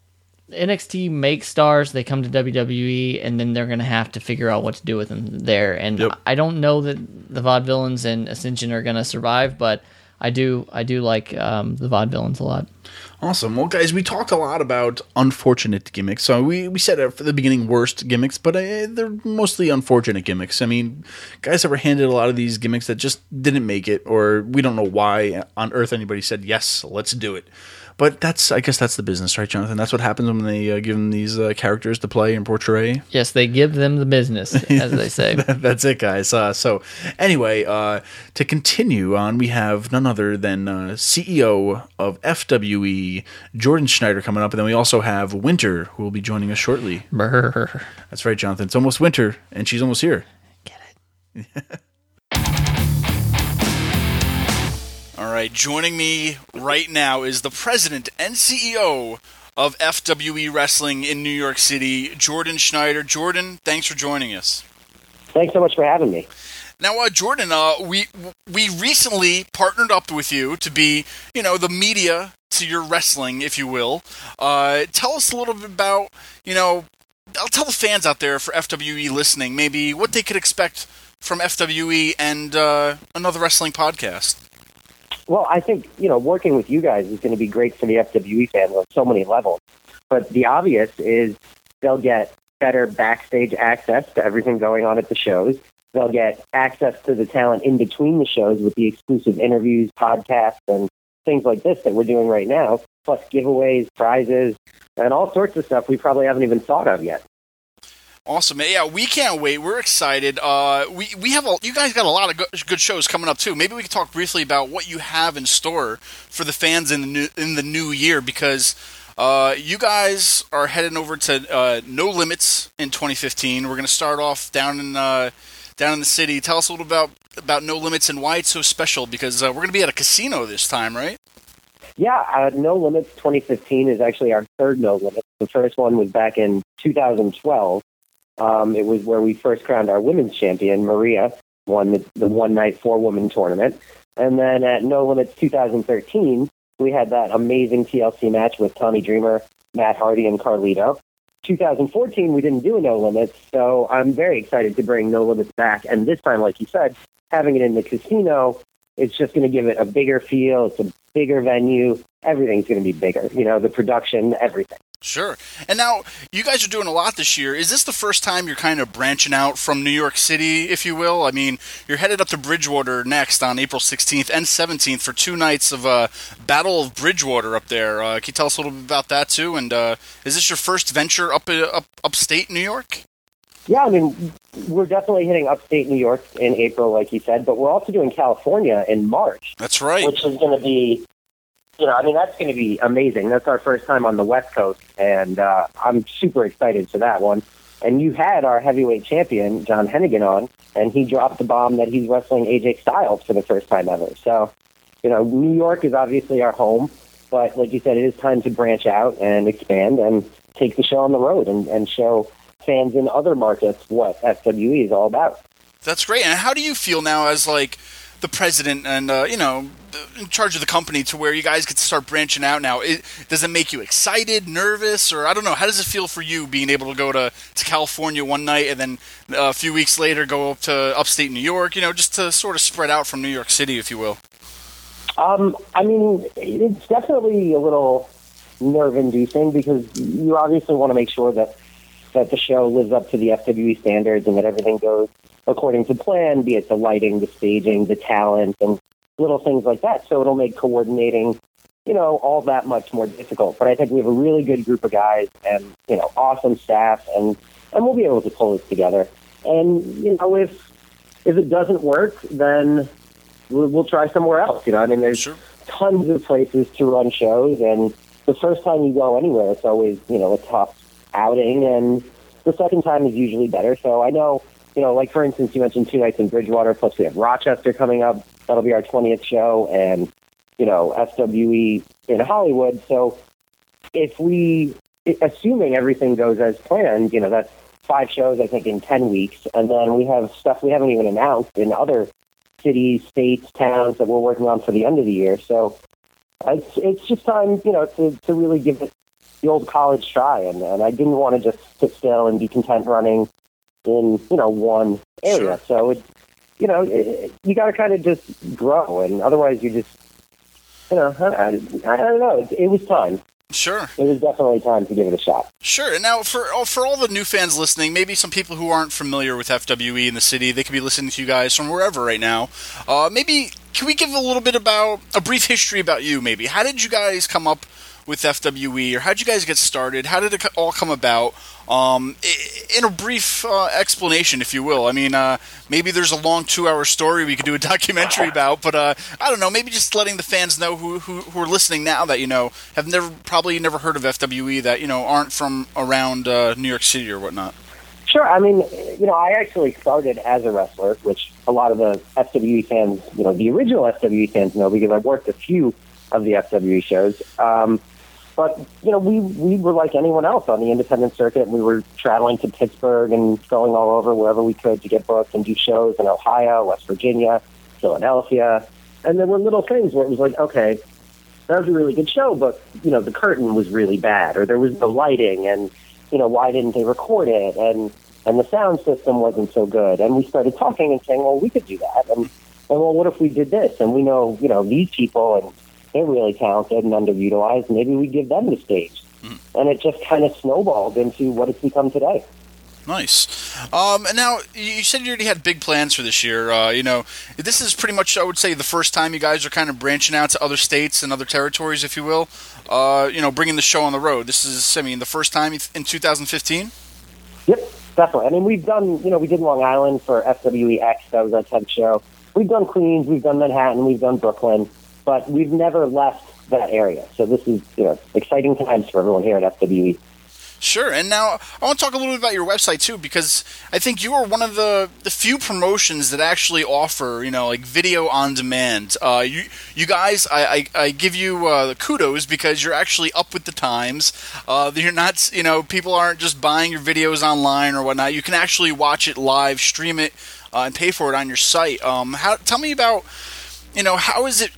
NXT make stars, they come to WWE, and then they're gonna have to figure out what to do with them there. And Yep. I don't know that the Vaudevillains and Ascension are gonna survive, but I do I do like um, the Vaudevillains a lot. Awesome. Well, guys, we talked a lot about unfortunate gimmicks. So we, we said at the beginning worst gimmicks, but uh, they're mostly unfortunate gimmicks. I mean, guys that were handed a lot of these gimmicks that just didn't make it, or we don't know why on earth anybody said, yes, let's do it. But that's, I guess, that's the business, right, Jonathan? That's what happens when they uh, give them these uh, characters to play and portray. Yes, they give them the business, [laughs] as they say. [laughs] That's it, guys. Uh, so, anyway, uh, to continue on, we have none other than uh, CEO of FWE, Jordan Schneider, coming up. And then we also have Winter, who will be joining us shortly. Brr. That's right, Jonathan. It's almost winter, and she's almost here. Get it? [laughs] All right, joining me right now is the president and CEO of FWE Wrestling in New York City, Jordan Schneider. Jordan, thanks for joining us. Thanks so much for having me. Now, uh, Jordan, uh, we we recently partnered up with you to be, you know, the media to your wrestling, if you will. Uh, tell us a little bit about, you know, I'll tell the fans out there for FWE listening, maybe what they could expect from FWE and uh, another wrestling podcast. Well, I think, you know, working with you guys is going to be great for the FWE fans on so many levels. But the obvious is they'll get better backstage access to everything going on at the shows. They'll get access to the talent in between the shows with the exclusive interviews, podcasts, and things like this that we're doing right now, plus giveaways, prizes, and all sorts of stuff we probably haven't even thought of yet. Awesome, yeah. We can't wait. We're excited. Uh, we we have a, you guys got a lot of good, good shows coming up too. Maybe we could talk briefly about what you have in store for the fans in the new in the new year because uh, you guys are heading over to uh, No Limits in 2015. We're going to start off down in uh, down in the city. Tell us a little about about No Limits and why it's so special because uh, we're going to be at a casino this time, right? Yeah, uh, No Limits 2015 is actually our third No Limits. The first one was back in 2012. Um, it was where we first crowned our women's champion, Maria, won the, the one night four woman tournament. And then at No Limits 2013, we had that amazing TLC match with Tommy Dreamer, Matt Hardy, and Carlito. 2014, we didn't do a No Limits, so I'm very excited to bring No Limits back. And this time, like you said, having it in the casino, it's just going to give it a bigger feel. It's a bigger venue. Everything's going to be bigger. You know, the production, everything. Sure. And now you guys are doing a lot this year. Is this the first time you're kind of branching out from New York City, if you will? I mean, you're headed up to Bridgewater next on April 16th and 17th for two nights of uh, Battle of Bridgewater up there. Uh, can you tell us a little bit about that too? And uh, is this your first venture up uh, up upstate New York? Yeah, I mean, we're definitely hitting upstate New York in April, like you said, but we're also doing California in March, That's right. which is going to be, you know, I mean, that's going to be amazing. That's our first time on the West Coast, and uh, I'm super excited for that one. And you had our heavyweight champion, John Hennigan, on, and he dropped the bomb that he's wrestling AJ Styles for the first time ever. So, you know, New York is obviously our home, but like you said, it is time to branch out and expand and take the show on the road and, and show fans in other markets what FWE is all about. That's great. And how do you feel now as like the president and uh, you know in charge of the company to where you guys get to start branching out now? It, does it make you excited, nervous, or I don't know? How does it feel for you being able to go to, to California one night and then uh, a few weeks later go up to upstate New York? You know, just to sort of spread out from New York City, if you will. Um, I mean, it's definitely a little nerve-inducing because you obviously want to make sure that that the show lives up to the FWE standards and that everything goes according to plan, be it the lighting, the staging, the talent, and little things like that. So it'll make coordinating, you know, all that much more difficult. But I think we have a really good group of guys and you know, awesome staff, and and we'll be able to pull this together. And you know, if if it doesn't work, then we'll, we'll try somewhere else. You know, I mean, there's Sure. tons of places to run shows, and the first time you go anywhere, it's always you know a tough outing, and the second time is usually better. So I know, you know, like for instance, you mentioned two nights in Bridgewater, plus we have Rochester coming up. That'll be our 20th show, and you know, FWE in Hollywood. So if we, assuming everything goes as planned, you know, that's five shows, I think, in 10 weeks. And then we have stuff we haven't even announced in other cities, states, towns that we're working on for the end of the year. So it's, it's just time, you know, to, to really give it the old college try. And, and I didn't want to just sit still and be content running in, you know, one area. So it, you know, it, you got to kind of just grow. And otherwise you just, you know, I, I, I don't know. It, it was time. Sure. it was definitely time to give it a shot. Sure. And now, for oh, for all the new fans listening, maybe some people who aren't familiar with FWE in the city, they could be listening to you guys from wherever right now. Uh, maybe can we give a little bit about a brief history about you? Maybe how did you guys come up with FWE, or how did you guys get started? How did it all come about? Um, in a brief uh, explanation, if you will. I mean, uh, maybe there's a long two-hour story we could do a [laughs] documentary about, but uh, I don't know. Maybe just letting the fans know who, who who are listening now that you know have never probably never heard of FWE that you know aren't from around uh, New York City or whatnot. Sure. I mean, you know, I actually started as a wrestler, which a lot of the FWE fans, you know, the original FWE fans know because I've worked a few of the FWE shows. Um, but you know, we we were like anyone else on the independent circuit. And we were traveling to Pittsburgh and going all over wherever we could to get booked and do shows in Ohio, West Virginia, Philadelphia, and there were little things where it was like, okay, that was a really good show, but you know, the curtain was really bad, or there was no lighting, and you know, why didn't they record it? And and the sound system wasn't so good. And we started talking and saying, well, we could do that. And, and well, what if we did this? And we know, you know, these people and they're really talented and underutilized. Maybe we give them the stage. And it just kind of snowballed into what it's become today. Nice. Um, and now you you said you already had big plans for this year. Uh, you know, this is pretty much, I would say, the first time you guys are kind of branching out to other states and other territories, if you will. Uh, you know, bringing the show on the road. This is, I mean, the first time in 2015. Yep, definitely. I mean, we've done, you know, we did Long Island for FWEX. That was our 10th show. We've done Queens, we've done Manhattan, we've done Brooklyn, but we've never left that area. So this is, you know, exciting times for everyone here at. FWE. Sure, and now I want to talk a little bit about your website too, because I think you are one of the, the few promotions that actually offer, you know, like video on demand. Uh, you you guys, I, I, I give you uh, the kudos because you're actually up with the times. Uh, you're not, you know, people aren't just buying your videos online or whatnot. You can actually watch it live, stream it, uh, and pay for it on your site. Um, how? Tell me about, you know, how is it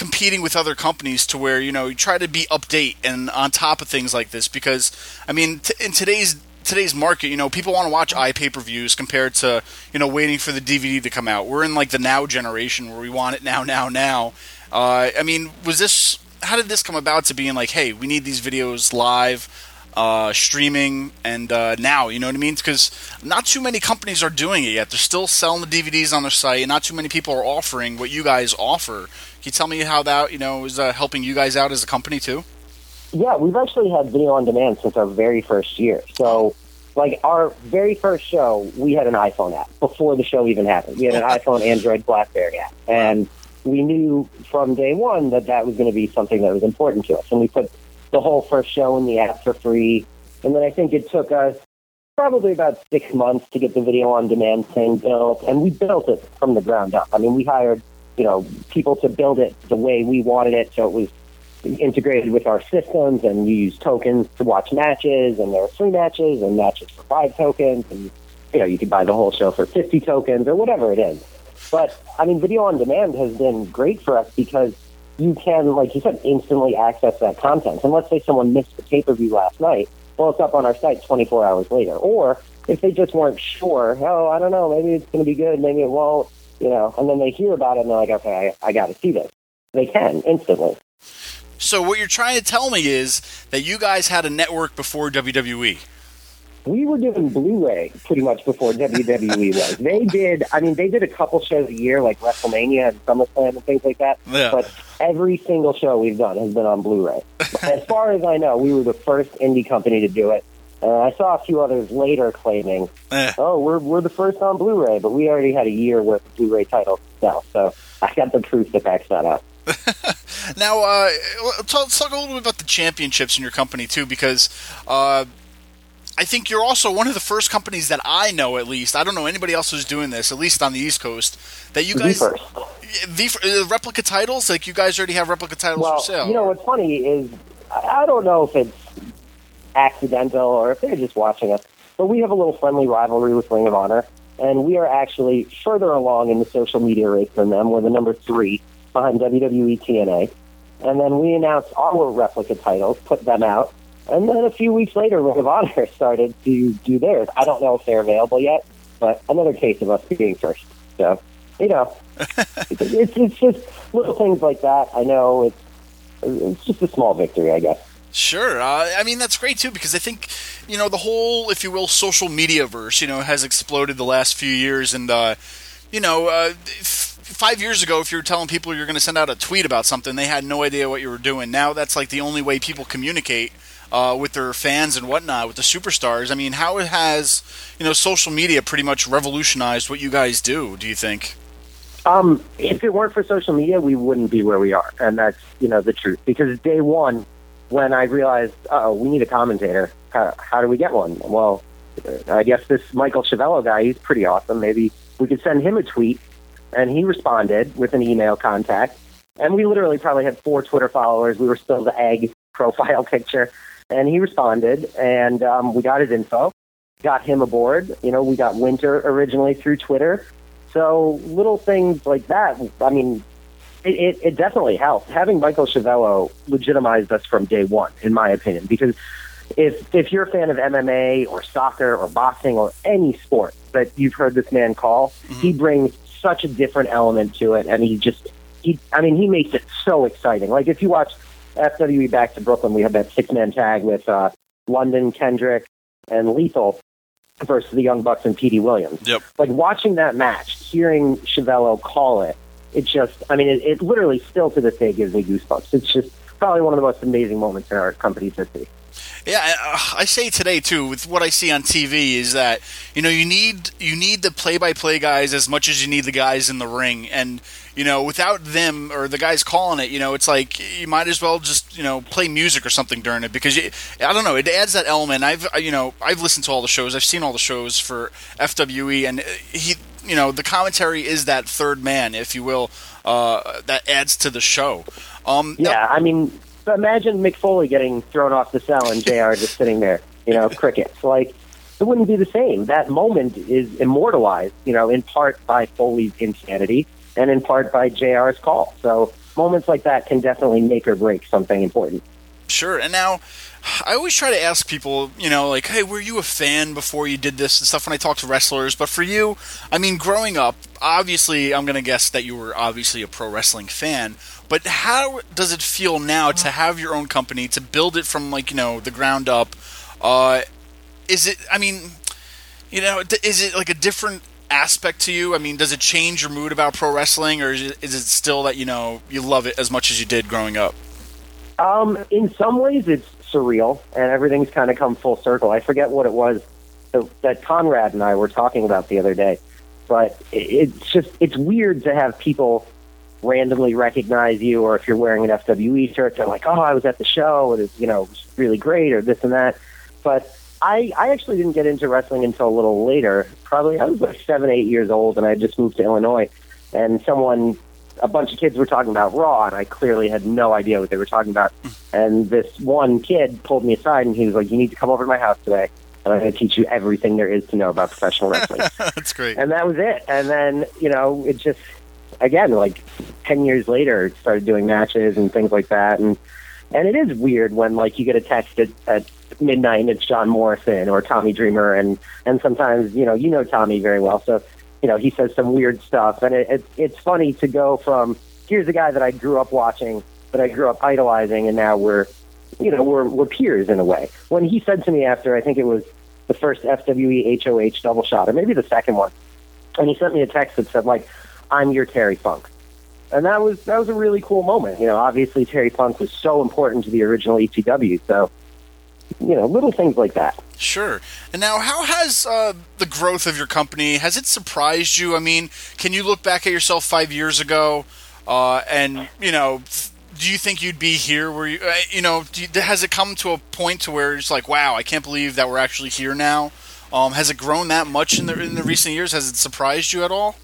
competing with other companies to where you know you try to be update and on top of things like this because I mean t- in today's today's market you know people want to watch i pay-per-views compared to you know waiting for the DVD to come out. We're in like the now generation where we want it now now now. Uh, I mean was this how did this come about to being like hey we need these videos live uh, streaming and uh, now you know what I mean? Because not too many companies are doing it yet. They're still selling the DVDs on their site and not too many people are offering what you guys offer can you tell me how that you know is uh, helping you guys out as a company too? Yeah, we've actually had video on demand since our very first year. So, like our very first show, we had an iPhone app before the show even happened. We had an [laughs] iPhone, Android, BlackBerry app, and we knew from day one that that was going to be something that was important to us. And we put the whole first show in the app for free. And then I think it took us probably about six months to get the video on demand thing built, and we built it from the ground up. I mean, we hired you know people to build it the way we wanted it, so it was integrated with our systems, and you use tokens to watch matches, and there are free matches and matches for five tokens, and you know you could buy the whole show for fifty tokens or whatever it is. But I mean, video on demand has been great for us because you can, like you said, instantly access that content. And let's say someone missed the pay per view last night, well, it's up on our site 24 hours later. Or if they just weren't sure, oh, I don't know, maybe it's going to be good, maybe it won't, you know, and then they hear about it and they're like, okay, I, I got to see this. They can instantly. So what you're trying to tell me is that you guys had a network before. WWE. We were doing Blu-ray pretty much before WWE [laughs] was. They did, I mean, they did a couple shows a year, like WrestleMania and SummerSlam and things like that. Yeah. But every single show we've done has been on Blu-ray. [laughs] as far as I know, we were the first indie company to do it. Uh, I saw a few others later claiming, Eh. "Oh, we're we're the first on Blu-ray," but we already had a year worth of Blu-ray titles sell. So I got the proof that backs that up. [laughs] Now, uh, let's talk a little bit about the championships in your company too, because uh, I think you're also one of the first companies that I know, at least. I don't know anybody else who's doing this, at least on the East Coast. That you The guys, first. the uh, replica titles, like you guys already have replica titles Well, for sale. you know what's funny is I don't know if it's accidental or if they're just watching us, but we have a little friendly rivalry with Ring of Honor, and we are actually further along in the social media race than them. We're the number three behind WWE TNA, and then we announced our replica titles, put them out, and then a few weeks later, Ring of Honor [laughs] started to do theirs. I don't know if they're available yet, but another case of us being first. So, you know, [laughs] it's it's just little things like that. I know it's it's just a small victory, I guess. Sure. Uh, I mean, that's great too because I think, you know, the whole, if you will, social media verse, you know, has exploded the last few years. And, uh, you know, uh, f- five years ago, if you were telling people you're going to send out a tweet about something, they had no idea what you were doing. Now that's like the only way people communicate. Uh, with their fans and whatnot, with the superstars. I mean, how has you know social media pretty much revolutionized what you guys do? Do you think? Um, if it weren't for social media, we wouldn't be where we are, and that's you know the truth. Because day one, when I realized, oh, we need a commentator. How, how do we get one? Well, uh, I guess this Michael Chavello guy, he's pretty awesome. Maybe we could send him a tweet, and he responded with an email contact. And we literally probably had four Twitter followers. We were still the egg [laughs] profile picture, and he responded, and um, we got his info, got him aboard. You know, we got Winter originally through Twitter. So little things like that. I mean, it, it, it definitely helped. Having Michael Chavello legitimized us from day one, in my opinion, because if if you're a fan of MMA or soccer or boxing or any sport that you've heard this man call, he brings such a different element to it, and he just he. I mean, he makes it so exciting. Like if you watch FWE back to Brooklyn, we had that six man tag with uh, London, Kendrick, and Lethal versus the Young Bucks and Petey Williams. Yep. Like watching that match, hearing Chavello call it, it just, I mean, it, it literally still to this day gives me goosebumps. It's just probably one of the most amazing moments in our company's history. Yeah, I, I say today too with what I see on TV is that you know you need you need the play-by-play guys as much as you need the guys in the ring, and you know without them or the guys calling it, you know it's like you might as well just you know play music or something during it because you, I don't know it adds that element. I've you know I've listened to all the shows, I've seen all the shows for FWE, and he you know the commentary is that third man, if you will, uh, that adds to the show. Um, Yeah, I mean, imagine Mick Foley getting thrown off the cell and JR just sitting there, you know, crickets. Like, it wouldn't be the same. That moment is immortalized, you know, in part by Foley's insanity and in part by JR's call. So moments like that can definitely make or break something important. Sure. And now, I always try to ask people, you know, like, hey, were you a fan before you did this and stuff when I talk to wrestlers? But for you, I mean, growing up, obviously, I'm going to guess that you were obviously a pro wrestling fan. But how does it feel now to have your own company, to build it from, like, you know, the ground up? Uh, is it, I mean, you know, is it like a different aspect to you? I mean, does it change your mood about pro wrestling, or is it, is it still that, you know, you love it as much as you did growing up? Um, in some ways, it's surreal, and everything's kind of come full circle. I forget what it was that, that Conrad and I were talking about the other day, but it's just it's weird to have people randomly recognize you, or if you're wearing an FWE shirt, they're like, "Oh, I was at the show, and it's you know it was really great," or this and that. But I I actually didn't get into wrestling until a little later. Probably I was like seven, eight years old, and I had just moved to Illinois, and someone a bunch of kids were talking about Raw, and I clearly had no idea what they were talking about. Hmm. And this one kid pulled me aside, and he was like, "You need to come over to my house today, and I'm going to teach you everything there is to know about professional wrestling." [laughs] That's great. and that was it. And then you know, it just again, like ten years later, started doing matches and things like that, and and it is weird when like you get a text at, at midnight and it's John Morrison or Tommy Dreamer, and and sometimes you know you know Tommy very well, so you know he says some weird stuff, and it, it it's funny to go from here's a guy that I grew up watching, that I grew up idolizing, and now we're you know we're we're peers in a way. When he said to me after I think it was the first FWE HOH double shot, or maybe the second one, and he sent me a text that said like I'm your Terry Funk. And that was that was a really cool moment. You know, obviously Terry Funk was so important to the original ECW, so you know, little things like that. Sure. And now, how has uh, the growth of your company has it surprised you? I mean, can you look back at yourself five years ago, uh, and you know, do you think you'd be here? Where you, uh, you know, you, has it come to a point to where it's like, wow, I can't believe that we're actually here now? Um, has it grown that much in the in the recent years? Has it surprised you at all?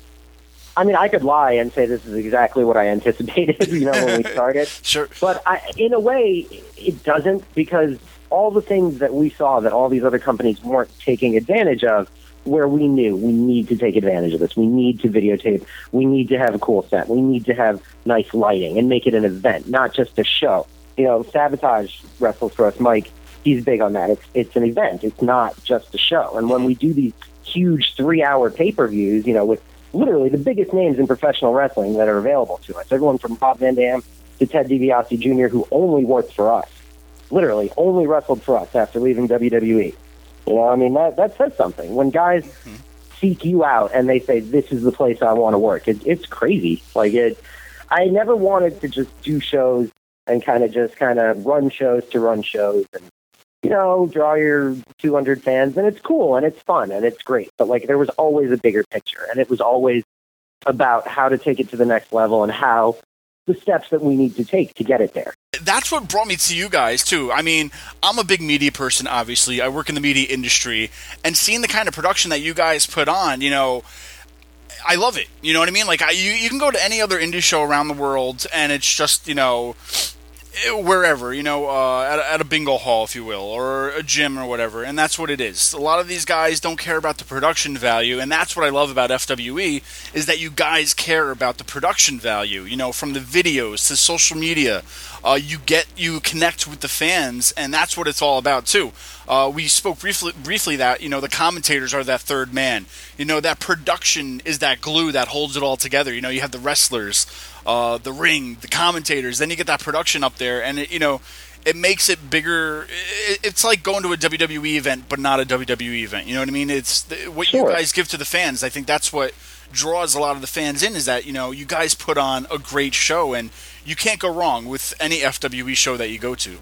I mean, I could lie and say this is exactly what I anticipated, [laughs] you know, when we [laughs] started. Sure. But I, in a way, it doesn't because all the things that we saw that all these other companies weren't taking advantage of, where we knew we need to take advantage of this. We need to videotape. We need to have a cool set. We need to have nice lighting and make it an event, not just a show. You know, Sabotage wrestles for us, Mike. He's big on that. It's it's an event. It's not just a show. And when mm-hmm. we do these huge three-hour pay-per-views, you know, with literally the biggest names in professional wrestling that are available to us, everyone from Rob Van Dam to Ted DiBiase Jr., who only worked for us. literally only wrestled for us after leaving WWE. You know, I mean that that says something. When guys mm-hmm. seek you out and they say this is the place I want to work, it, it's crazy. Like it, I never wanted to just do shows and kind of just kind of run shows to run shows and you know draw your 200 fans and it's cool and it's fun and it's great. But like there was always a bigger picture and it was always about how to take it to the next level and how the steps that we need to take to get it there. that's what brought me to you guys too. I mean, I'm a big media person. Obviously, I work in the media industry, and seeing the kind of production that you guys put on, you know, I love it. You know what I mean? Like, I, you you can go to any other indie show around the world, and it's just you know wherever you know uh, at, a, at a bingo hall, if you will, or a gym or whatever, and that's what it is. A lot of these guys don't care about the production value, and that's what I love about FWE is that you guys care about the production value. You know, from the videos to social media, uh, you get you connect with the fans, and that's what it's all about too. Uh, we spoke briefly briefly that you know the commentators are that third man. You know that production is that glue that holds it all together. You know you have the wrestlers, uh, the ring, the commentators. Then you get that production up there, and it, you know it makes it bigger. It's like going to a WWE event, but not a WWE event. You know what I mean? It's the, what you guys give to the fans. I think that's what draws a lot of the fans in. Is that you know you guys put on a great show, and you can't go wrong with any FWE show that you go to.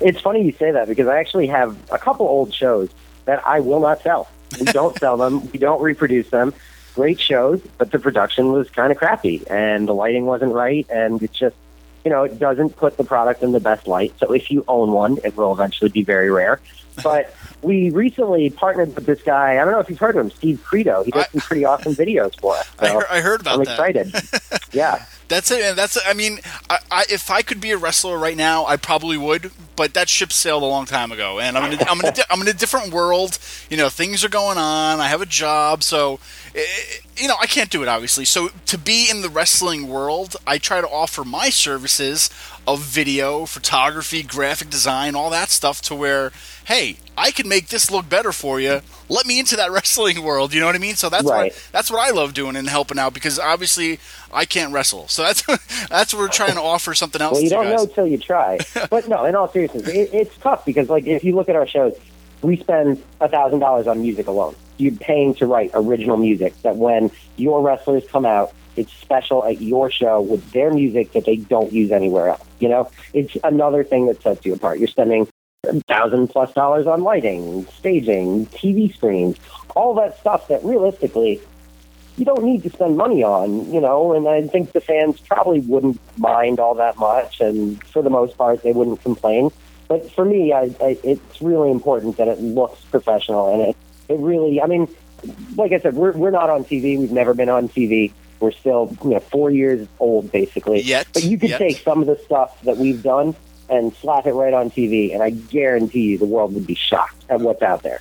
It's funny you say that because I actually have a couple old shows that I will not sell. We [laughs] don't sell them. We don't reproduce them. Great shows, but the production was kind of crappy and the lighting wasn't right, and it just you know it doesn't put the product in the best light. So if you own one, it will eventually be very rare. But [laughs] we recently partnered with this guy. I don't know if you've heard of him, Steve Credo. He does I- some pretty awesome videos for us. [laughs] I heard, I heard about I'm that. excited. [laughs] yeah. That's it. and That's. I mean, I, I, if I could be a wrestler right now, I probably would. But that ship sailed a long time ago, and I'm in a, I'm in a, I'm in a different world. You know, things are going on. I have a job, so Eh, you know I can't do it obviously. So to be in the wrestling world, I try to offer my services of video, photography, graphic design, all that stuff to where, hey, I can make this look better for you. Let me into that [laughs] wrestling world. You know what I mean? So that's Right. what that's what I love doing and helping out because obviously I can't wrestle. So that's [laughs] that's what we're trying to oh. offer something else. Well, you don't know till you try. [laughs] but no, in all seriousness, it, it's tough because like if you look at our shows, we spend a thousand dollars on music alone. You're paying to write original music that when your wrestlers come out, it's special at your show with their music that they don't use anywhere else. You know, it's another thing that sets you apart. You're spending a thousand plus dollars on lighting, staging, TV screens, all that stuff that realistically you don't need to spend money on, you know, and I think the fans probably wouldn't mind all that much, and for the most part, they wouldn't complain. But for me, I, I, it's really important that it looks professional, and it, it really, I mean, like I said, we're, we're not on TV. We've never been on TV. We're still, you know, four years old, basically. Yet, But you could yet. take some of the stuff that we've done and slap it right on TV, and I guarantee you the world would be shocked at what's out there.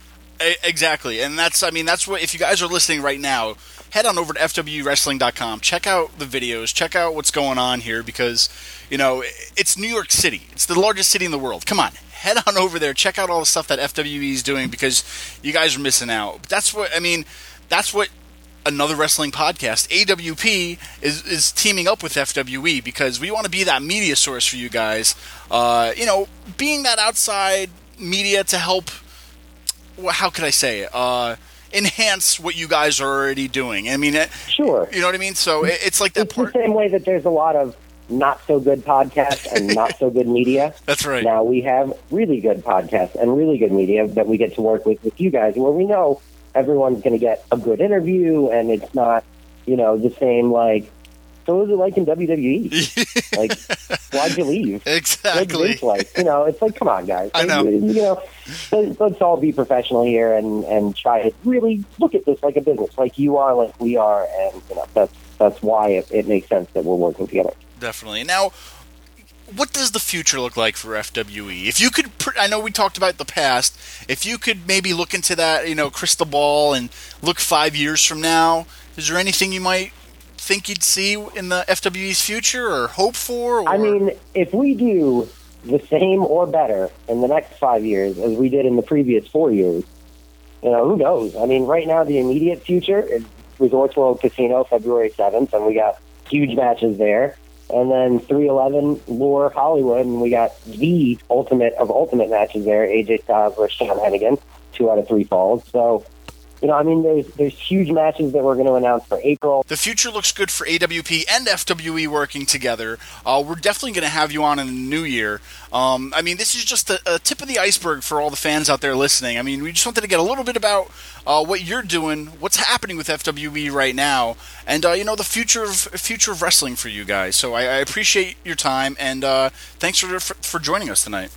Exactly, and that's I mean that's what if you guys are listening right now, head on over to fwewrestling.com, check out the videos, check out what's going on here because you know it's New York City, it's the largest city in the world. Come on, head on over there, check out all the stuff that FWE is doing because you guys are missing out. But that's what I mean. That's what another wrestling podcast, AWP, is, is teaming up with FWE because we want to be that media source for you guys. Uh, you know, being that outside media to help. How could I say it? Uh, enhance what you guys are already doing. I mean, it, Sure. you know what I mean. So it, it's like that It's the same way that there's a lot of not so good podcasts and not so good media. [laughs] That's right. Now we have really good podcasts and really good media that we get to work with with you guys, where we know everyone's going to get a good interview, and it's not, you know, the same like. So what was it like in WWE? [laughs] like, why'd you leave? [laughs] Exactly. Like, you know, it's like, come on, guys. I know. You know, let's, let's all be professional here and and try to really look at this like a business, like you are, like we are, and you know, that's that's why it, it makes sense that we're working together. Definitely. Now, what does the future look like for FWE? If you could, pr- I know we talked about the past. If you could maybe look into that, you know, crystal ball and look five years from now, is there anything you might think you'd see in the FWE's future or hope for? Or? I mean, if we do the same or better in the next five years as we did in the previous four years, you know, who knows? I mean, right now the immediate future is Resorts World Casino, February seventh, and we got huge matches there. and then 311 Lure Hollywood, and we got the ultimate of ultimate matches there: AJ Styles versus John Hennigan, two out of three falls. So, you know, I mean, there's there's huge matches that we're going to announce for April. The future looks good for AWP and FWE working together. Uh, we're definitely going to have you on in the new year. Um, I mean, this is just a, a tip of the iceberg for all the fans out there listening. I mean, we just wanted to get a little bit about uh, what you're doing, what's happening with FWE right now, and uh, you know the future of future of wrestling for you guys. So I, I appreciate your time and uh, thanks for, for for joining us tonight.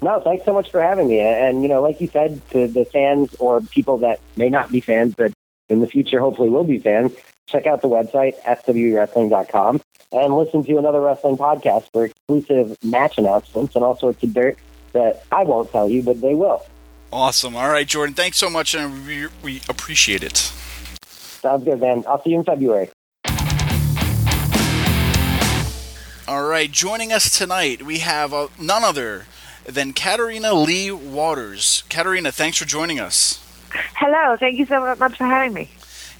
No, thanks so much for having me. And, you know, like you said, to the fans or people that may not be fans, but in the future hopefully will be fans, check out the website, fwewrestling.com, and listen to another wrestling podcast for exclusive match announcements and all sorts of dirt that I won't tell you, but they will. Awesome. All right, Jordan. Thanks so much, and we, we appreciate it. Sounds good, man. I'll see you in February. All right, joining us tonight, we have uh, none other than Katarina Leigh Waters. Katarina, thanks for joining us. Hello, thank you so much for having me.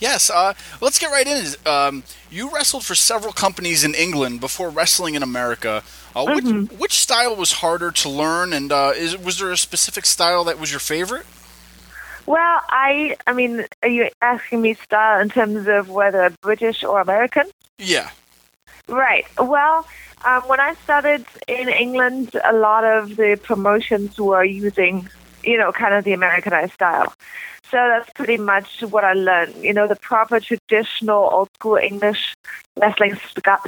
Yes, uh, let's get right in. Um, you wrestled for several companies in England before wrestling in America. Uh, which, which style was harder to learn, and uh, is, was there a specific style that was your favorite? Well, I, I mean, are you asking me style in terms of whether British or American? Yeah. Right. Well, um, when I started in England, a lot of the promotions were using, you know, kind of the Americanized style. So that's pretty much what I learned. You know, the proper traditional old school English wrestling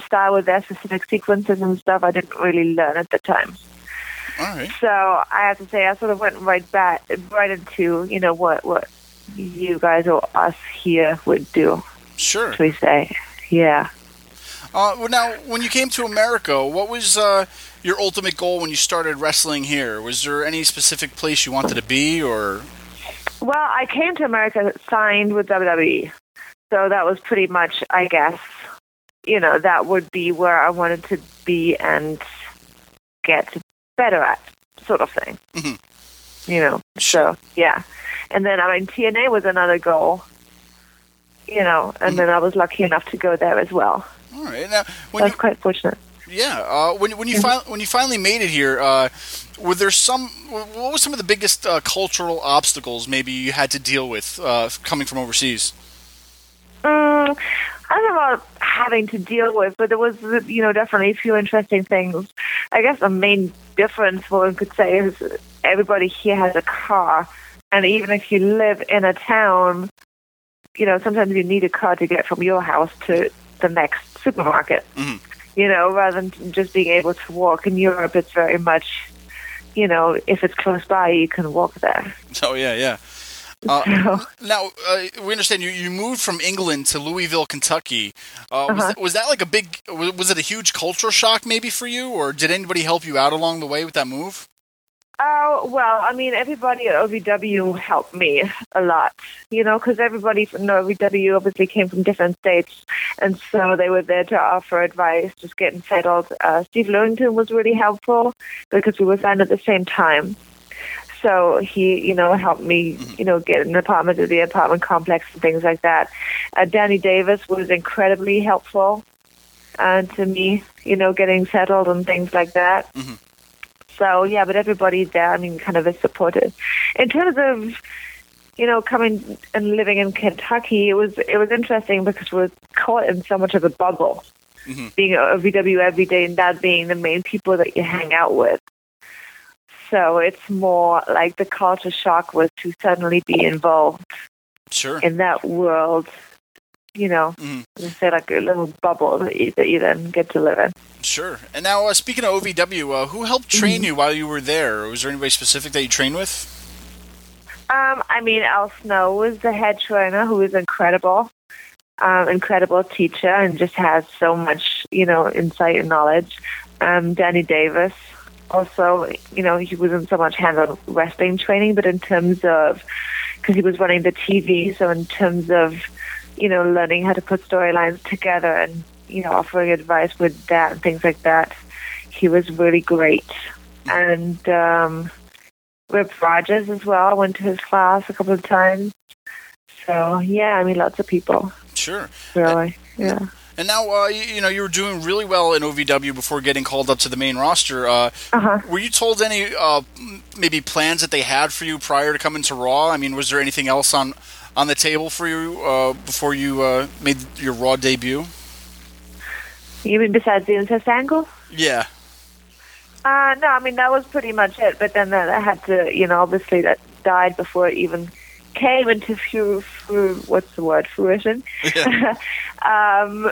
style with their specific sequences and stuff. I didn't really learn at the time. All right. So I have to say, I sort of went right back, right into, you know, what what you guys or us here would do. Sure. Should we say? Yeah. Uh, now, when you came to America, what was uh, your ultimate goal when you started wrestling here? Was there any specific place you wanted to be, or Well, I came to America signed with WWE. So that was pretty much, I guess, you know, that would be where I wanted to be and get better at, sort of thing. Mhm. You know, so, yeah. And then, I mean, TNA was another goal, you know, and then I was lucky enough to go there as well. All right? Now, when was you, quite fortunate. yeah, uh, when when you fin- when you finally made it here, uh, were there some? What was some of the biggest uh, cultural obstacles maybe you had to deal with uh, coming from overseas? Mm, I don't know about having to deal with, but there was, you know, definitely a few interesting things. I guess the main difference, one could say, is everybody here has a car, and even if you live in a town, you know, sometimes you need a car to get from your house to the next supermarket. Mhm. You know, rather than just being able to walk. In Europe, it's very much, you know, if it's close by, you can walk there. [laughs] Oh yeah, yeah. Uh, So- now uh, we understand you, you moved from England to Louisville, Kentucky. Uh, was, Uh-huh. that, was that like a big? Was, was it a huge cultural shock maybe for you, or did anybody help you out along the way with that move? Oh, well, I mean, everybody at OVW helped me a lot, you know, because everybody from OVW obviously came from different states, and so they were there to offer advice, just getting settled. Uh, Steve Lewington was really helpful because we were signed at the same time. So he, you know, helped me, you know, get an apartment at the apartment complex and things like that. Uh, Danny Davis was incredibly helpful uh, to me, you know, getting settled and things like that. So yeah, but everybody there, I mean, kind of is supportive. In terms of, you know, coming and living in Kentucky, it was it was interesting because we were caught in so much of a bubble, mm-hmm. being OVW every day and that being the main people that you hang out with. So it's more like the culture shock was to suddenly be involved Sure. in that world. You know, Mhm. as I say, like a little bubble that you, that you then get to live in. Sure. And now, uh, speaking of OVW, uh, who helped train you while you were there? Was there anybody specific that you trained with? Um, I mean, Al Snow was the head trainer who was incredible, um, incredible teacher, and just has so much, you know, insight and knowledge. Um, Danny Davis, also, you know, he wasn't so much hands-on wrestling training, but in terms of, because he was running the TV, so in terms of, you know, learning how to put storylines together and, you know, offering advice with that and things like that, he was really great. And, um, Rip Rogers as well. I went to his class a couple of times. So yeah, I mean, lots of people, Sure. really. Yeah. And now, uh, you, you know, you were doing really well in OVW before getting called up to the main roster. Uh, Uh-huh. Were you told any uh, maybe plans that they had for you prior to coming to Raw? I mean, was there anything else on on the table for you uh, before you uh, made your Raw debut? You mean besides the incest angle? Yeah. Uh, no, I mean that was pretty much it. But then that I had to, you know, obviously that died before it even came into fu- what's the word fruition. [laughs] um,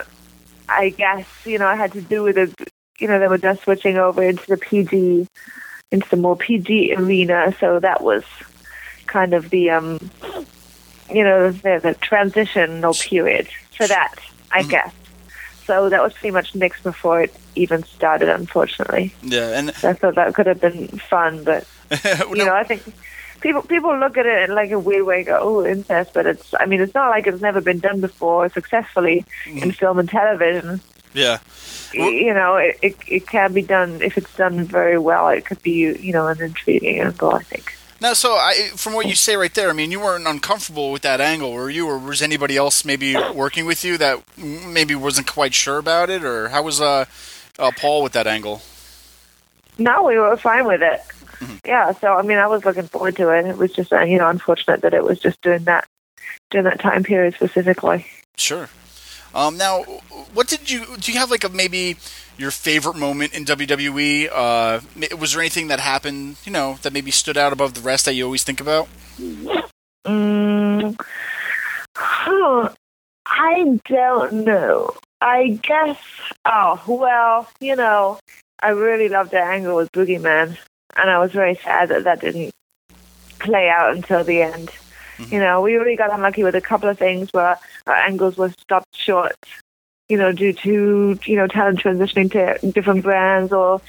I guess you know I had to do with it. You know, they were just switching over into the PG, into the more PG arena. So that was kind of the um, you know, the, the transitional period for that, I mm-hmm. guess. So that was pretty much mixed before it even started, unfortunately. Yeah, and I thought that could have been fun, but [laughs] you know, I think people people look at it in like a weird way, go, "Oh, incest," but it's. I mean, it's not like it's never been done before successfully in mm-hmm. film and television. yeah. Y- You know, it, it it can be done if it's done very well. It could be you know an intriguing angle. I think. Now, so I, from what you say right there, I mean, you weren't uncomfortable with that angle, were you? Or was anybody else maybe working with you that maybe wasn't quite sure about it? Or how was uh, uh, Paul with that angle? No, we were fine with it. Yeah, so I mean, I was looking forward to it. It was just uh, you know unfortunate that it was just during that during that time period specifically. Sure. Um, now, what did you do? You have like a maybe your favorite moment in WWE? Uh, was there anything that happened, you know, that maybe stood out above the rest that you always think about? Mm, huh, I don't know. I guess. Oh well, you know, I really loved the angle with Boogeyman, and I was very sad that that didn't play out until the end. You know, we really got unlucky with a couple of things where our angles were stopped short. You know, due to you know talent transitioning to different brands or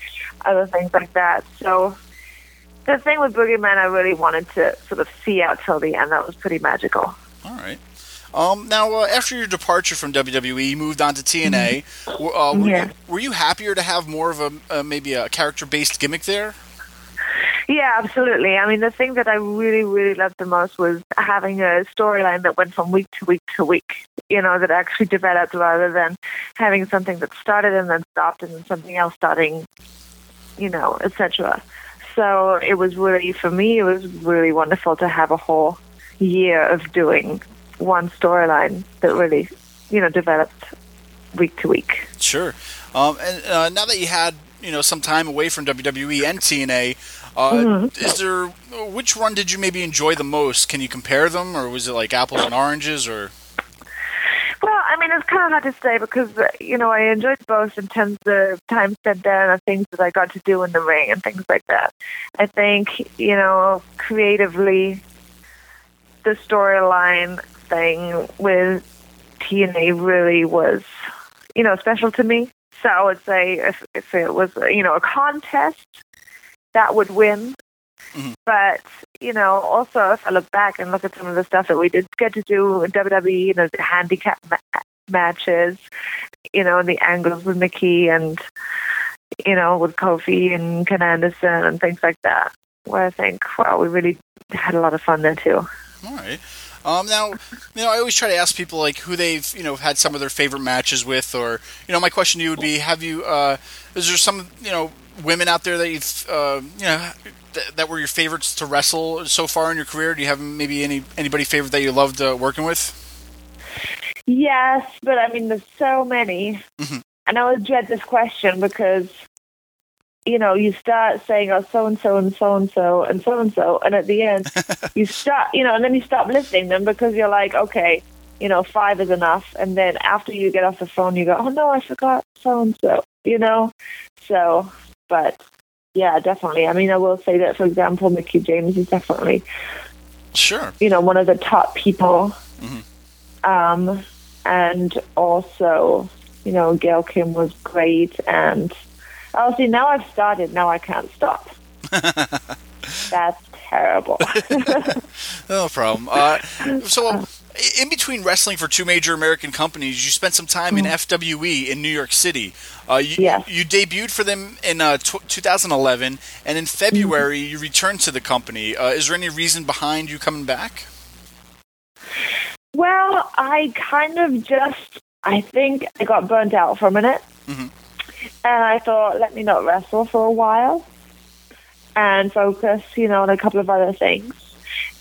other things like that. So the thing with Boogeyman, I really wanted to sort of see out till the end. That was pretty magical. All right. Um, now, uh, after your departure from WWE, you moved on to TNA. W- Uh, were, Yeah. you, were you happier to have more of a uh, maybe a character-based gimmick there? Yeah, absolutely. I mean, the thing that I really, really loved the most was having a storyline that went from week to week to week. You know, that actually developed rather than having something that started and then stopped and then something else starting. You know, etc. So it was really for me. It was really wonderful to have a whole year of doing one storyline that really, you know, developed week to week. Sure. Um, and uh, now that you had you know some time away from WWE and TNA, uh, Mm-hmm. is there which one did you maybe enjoy the most? Can you compare them, or was it like apples and oranges, or Well, I mean, it's kind of hard to say because, you know, I enjoyed both in terms of time spent there and the things that I got to do in the ring and things like that. I think, you know, creatively, the storyline thing with TNA really was, you know, special to me. So I would say if, if it was, you know, a contest, that would win. But, you know, also if I look back and look at some of the stuff that we did get to do in WWE, you know, the handicap ma- matches, you know, and the angles with Mickie and, you know, with Kofi and Ken Anderson and things like that, where I think, wow, we really had a lot of fun there too. all right. Um, now, you know, I always try to ask people like who they've, you know, had some of their favorite matches with, or you know, my question to you would be: Have you, uh, is there some, you know, women out there that you've, uh, you know, th- that were your favorites to wrestle so far in your career? Do you have maybe any anybody favorite that you loved uh, working with? Yes, but I mean, there's so many. Mhm. And I always dread this question because, you know, you start saying, oh, so and so and so and so and so and so. And at the end, [laughs] you start, you know, and then you stop listing them because you're like, okay, you know, five is enough. And then after you get off the phone, you go, oh, no, I forgot so and so, you know? So, but yeah, definitely. I mean, I will say that, for example, Mickie James is definitely Sure. you know, one of the top people. Mhm. Um, and also, you know, Gail Kim was great. And oh, see, now I've started. Now I can't stop. [laughs] That's terrible. [laughs] No problem. Uh, so, [laughs] in between wrestling for two major American companies, you spent some time in FWE in New York City. Uh, you, Yes. you debuted for them in uh, tw 2011, and in February you returned to the company. Uh, is there any reason behind you coming back? well, I kind of just I think I got burnt out for a minute. And I thought, let me not wrestle for a while and focus, you know, on a couple of other things.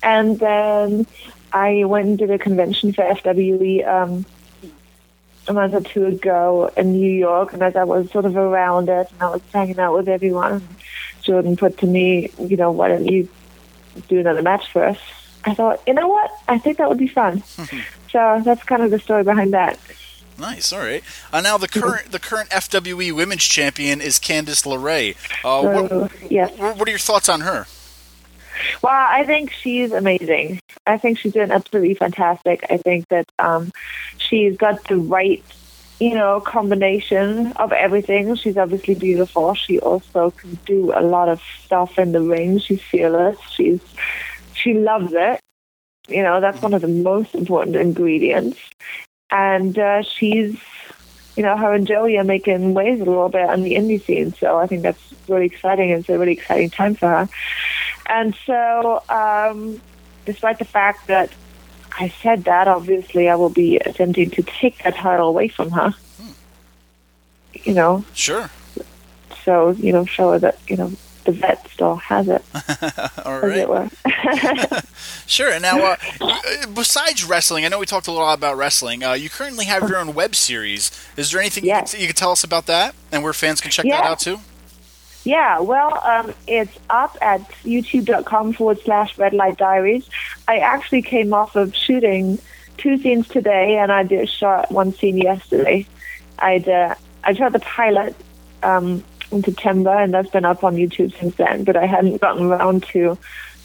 And then I went and did a convention for FWE um, a month or two ago in New York. And as I was sort of around it and I was hanging out with everyone, Jordan put to me, you know, why don't you do another match for us? I thought, you know what? I think that would be fun. [laughs] so that's kind of the story behind that. Nice. All right. Uh, now the current the current FWE Women's Champion is Candice LeRae. Uh, what, yes. what what are your thoughts on her? Well, I think she's amazing. I think she's doing absolutely fantastic. I think that um, she's got the right, you know, combination of everything. She's obviously beautiful. She also can do a lot of stuff in the ring. She's fearless. She's she loves it. You know, that's one of the most important ingredients. And uh, she's, you know, her and Joey are making waves a little bit on the indie scene. So I think that's really exciting. It's a really exciting time for her. And so, um, despite the fact that I said that, obviously I will be attempting to take that title away from her. You know, Sure. so, you know, show her that, you know, the vet still has it, [laughs] All right. [laughs] Sure. And now, uh, [laughs] besides wrestling, I know we talked a lot about wrestling. Uh, you currently have your own web series. Is there anything Yes. you, could, you could tell us about that, and where fans can check that out too? Yeah, well, um, it's up at youtube.com forward slash red light diaries. I actually came off of shooting two scenes today, and I did shot one scene yesterday. I'd uh, I shot the pilot um, in September, and that's been up on YouTube since then. But I hadn't gotten around to,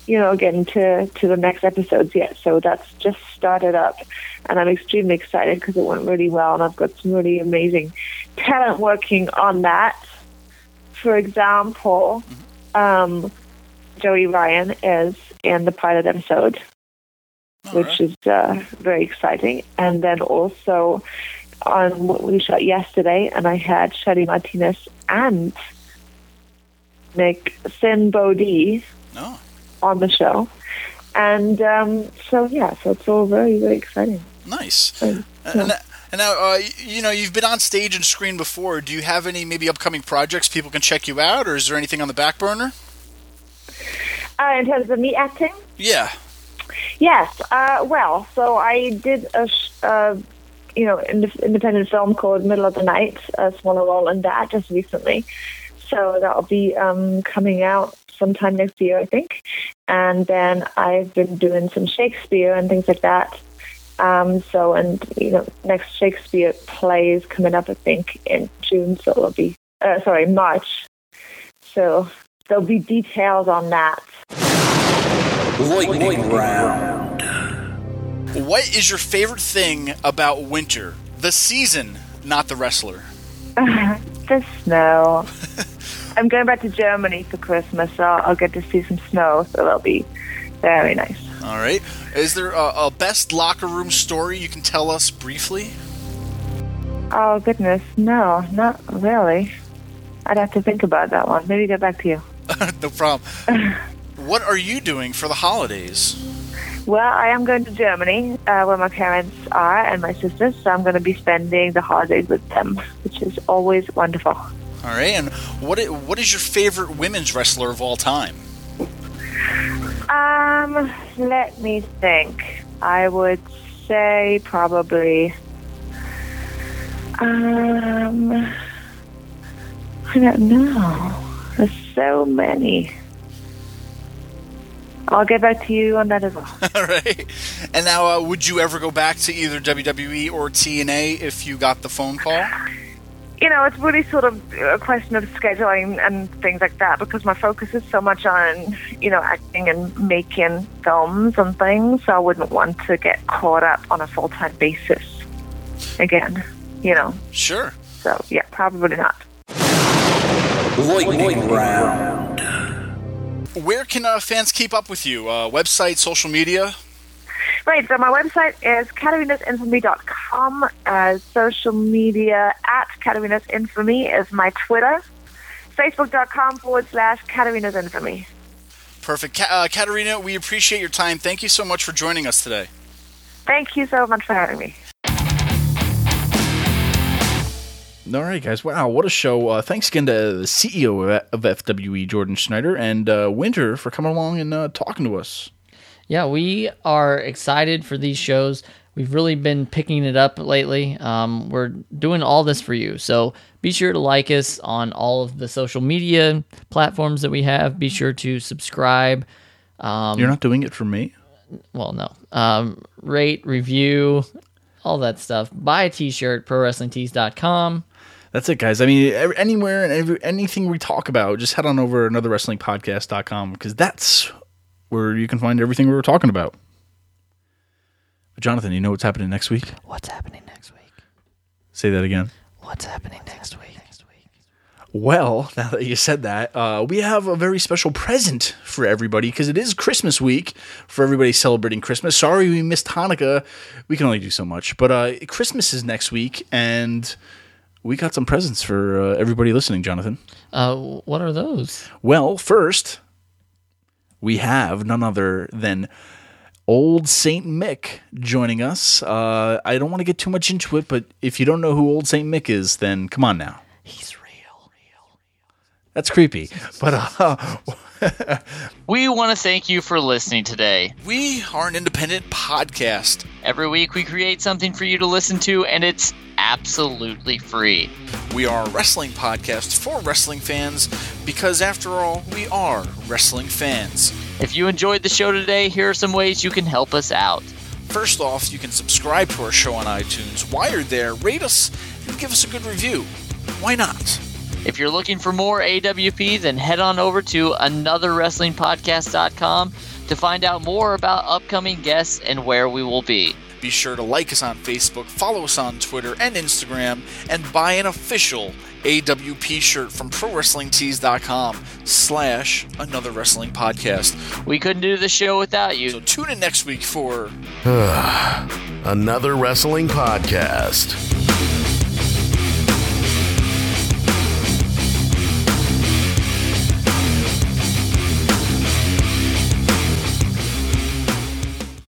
you know, getting to to the next episodes yet. So that's just started up, and I'm extremely excited because it went really well, and I've got some really amazing talent working on that for example, um, Joey Ryan is in the pilot episode, which is uh, very exciting. And then also on what we shot yesterday, and I had Shelly Martinez and Nick Sin Bodie No. on the show. And um, so, yeah, so it's all very, very exciting. Nice. And, And, and now, uh, you know, you've been on stage and screen before. Do you have any maybe upcoming projects people can check you out, or is there anything on the back burner? uh, in terms of me acting, Yeah. Yes. Uh, well, so I did a, sh- uh, you know, ind- independent film called Middle of the Night, a smaller role in that just recently. So that'll be um, coming out sometime next year, I think. And then I've been doing some Shakespeare and things like that. Um, so, and you know, next Shakespeare play is coming up, I think, in June. So it'll be, uh, sorry, March. So there'll be details on that. Lightning round. What is your favorite thing about winter? The season, not the wrestler. [laughs] the snow. [laughs] I'm going back to Germany for Christmas, so I'll get to see some snow, so that'll be very nice. All right. Is there a, a best locker room story you can tell us briefly? Oh, goodness, no, not really. I'd have to think about that one. Maybe get back to you. [laughs] no problem. what are you doing for the holidays? Well, I am going to Germany, uh, where my parents are and my sisters, so I'm going to be spending the holidays with them, which is always wonderful. All right. And what what is your favorite women's wrestler of all time? Um, let me think. I would say probably. Um, I don't know. There's so many. I'll get back to you on that as well. [laughs] All right. And now, uh, would you ever go back to either WWE or TNA if you got the phone call? You know, it's really sort of a question of scheduling and things like that because my focus is so much on, you know, acting and making films and things. So I wouldn't want to get caught up on a full time basis again, you know. Sure. So, yeah, probably not. Lightning round. Where can uh, fans keep up with you? Uh, website, social media? Right, so my website is KatarinasInfamy.com. Uh, social media at Katarina's Infamy is my Twitter. Facebook.com forward slash Katarina's Infamy. Perfect. Ka- uh, Katarina, we appreciate your time. Thank you so much for joining us today. Thank you so much for having me. All right, guys. Wow, what a show! Uh, thanks again to the CEO of, FWE, Jordan Schneider, and uh, Winter for coming along and uh, talking to us. Yeah, we are excited for these shows. We've really been picking it up lately. Um, we're doing all this for you. So be sure to like us on all of the social media platforms that we have. Be sure to subscribe. Um, You're not doing it for me. well, no. Um, rate, review, all that stuff. Buy a t shirt, at prowrestlingtees.com. That's it, guys. I mean, anywhere and every, anything we talk about, just head on over to anotherwrestlingpodcast.com because that's where you can find everything we were talking about. Jonathan, you know what's happening next week? What's happening next week? Say that again. What's happening next week? Well, now that you said that, uh, we have a very special present for everybody because it is Christmas week for everybody celebrating Christmas. Sorry we missed Hanukkah. We can only do so much. But uh, Christmas is next week, and we got some presents for uh, everybody listening, Jonathan. Uh, what are those? Well, first, we have none other than Old Saint Mick joining us. Uh, I don't want to get too much into it, but if you don't know who Old Saint Mick is, then come on now. He's real. That's creepy. But uh, [laughs] We want to thank you for listening today. we are an independent podcast. Every week we create something for you to listen to, and it's absolutely free. We are a wrestling podcast for wrestling fans because, after all, we are wrestling fans. If you enjoyed the show today, here are some ways you can help us out. First off, you can subscribe to our show on iTunes. While you're there, rate us and give us a good review. Why not? If you're looking for more AWP, then head on over to anotherwrestlingpodcast.com to find out more about upcoming guests and where we will be. Be sure to like us on Facebook, follow us on Twitter and Instagram, and buy an official AWP shirt from ProWrestlingTees.com slash Another Wrestling Podcast. We couldn't do the show without you. So tune in next week for [sighs] Another wrestling podcast.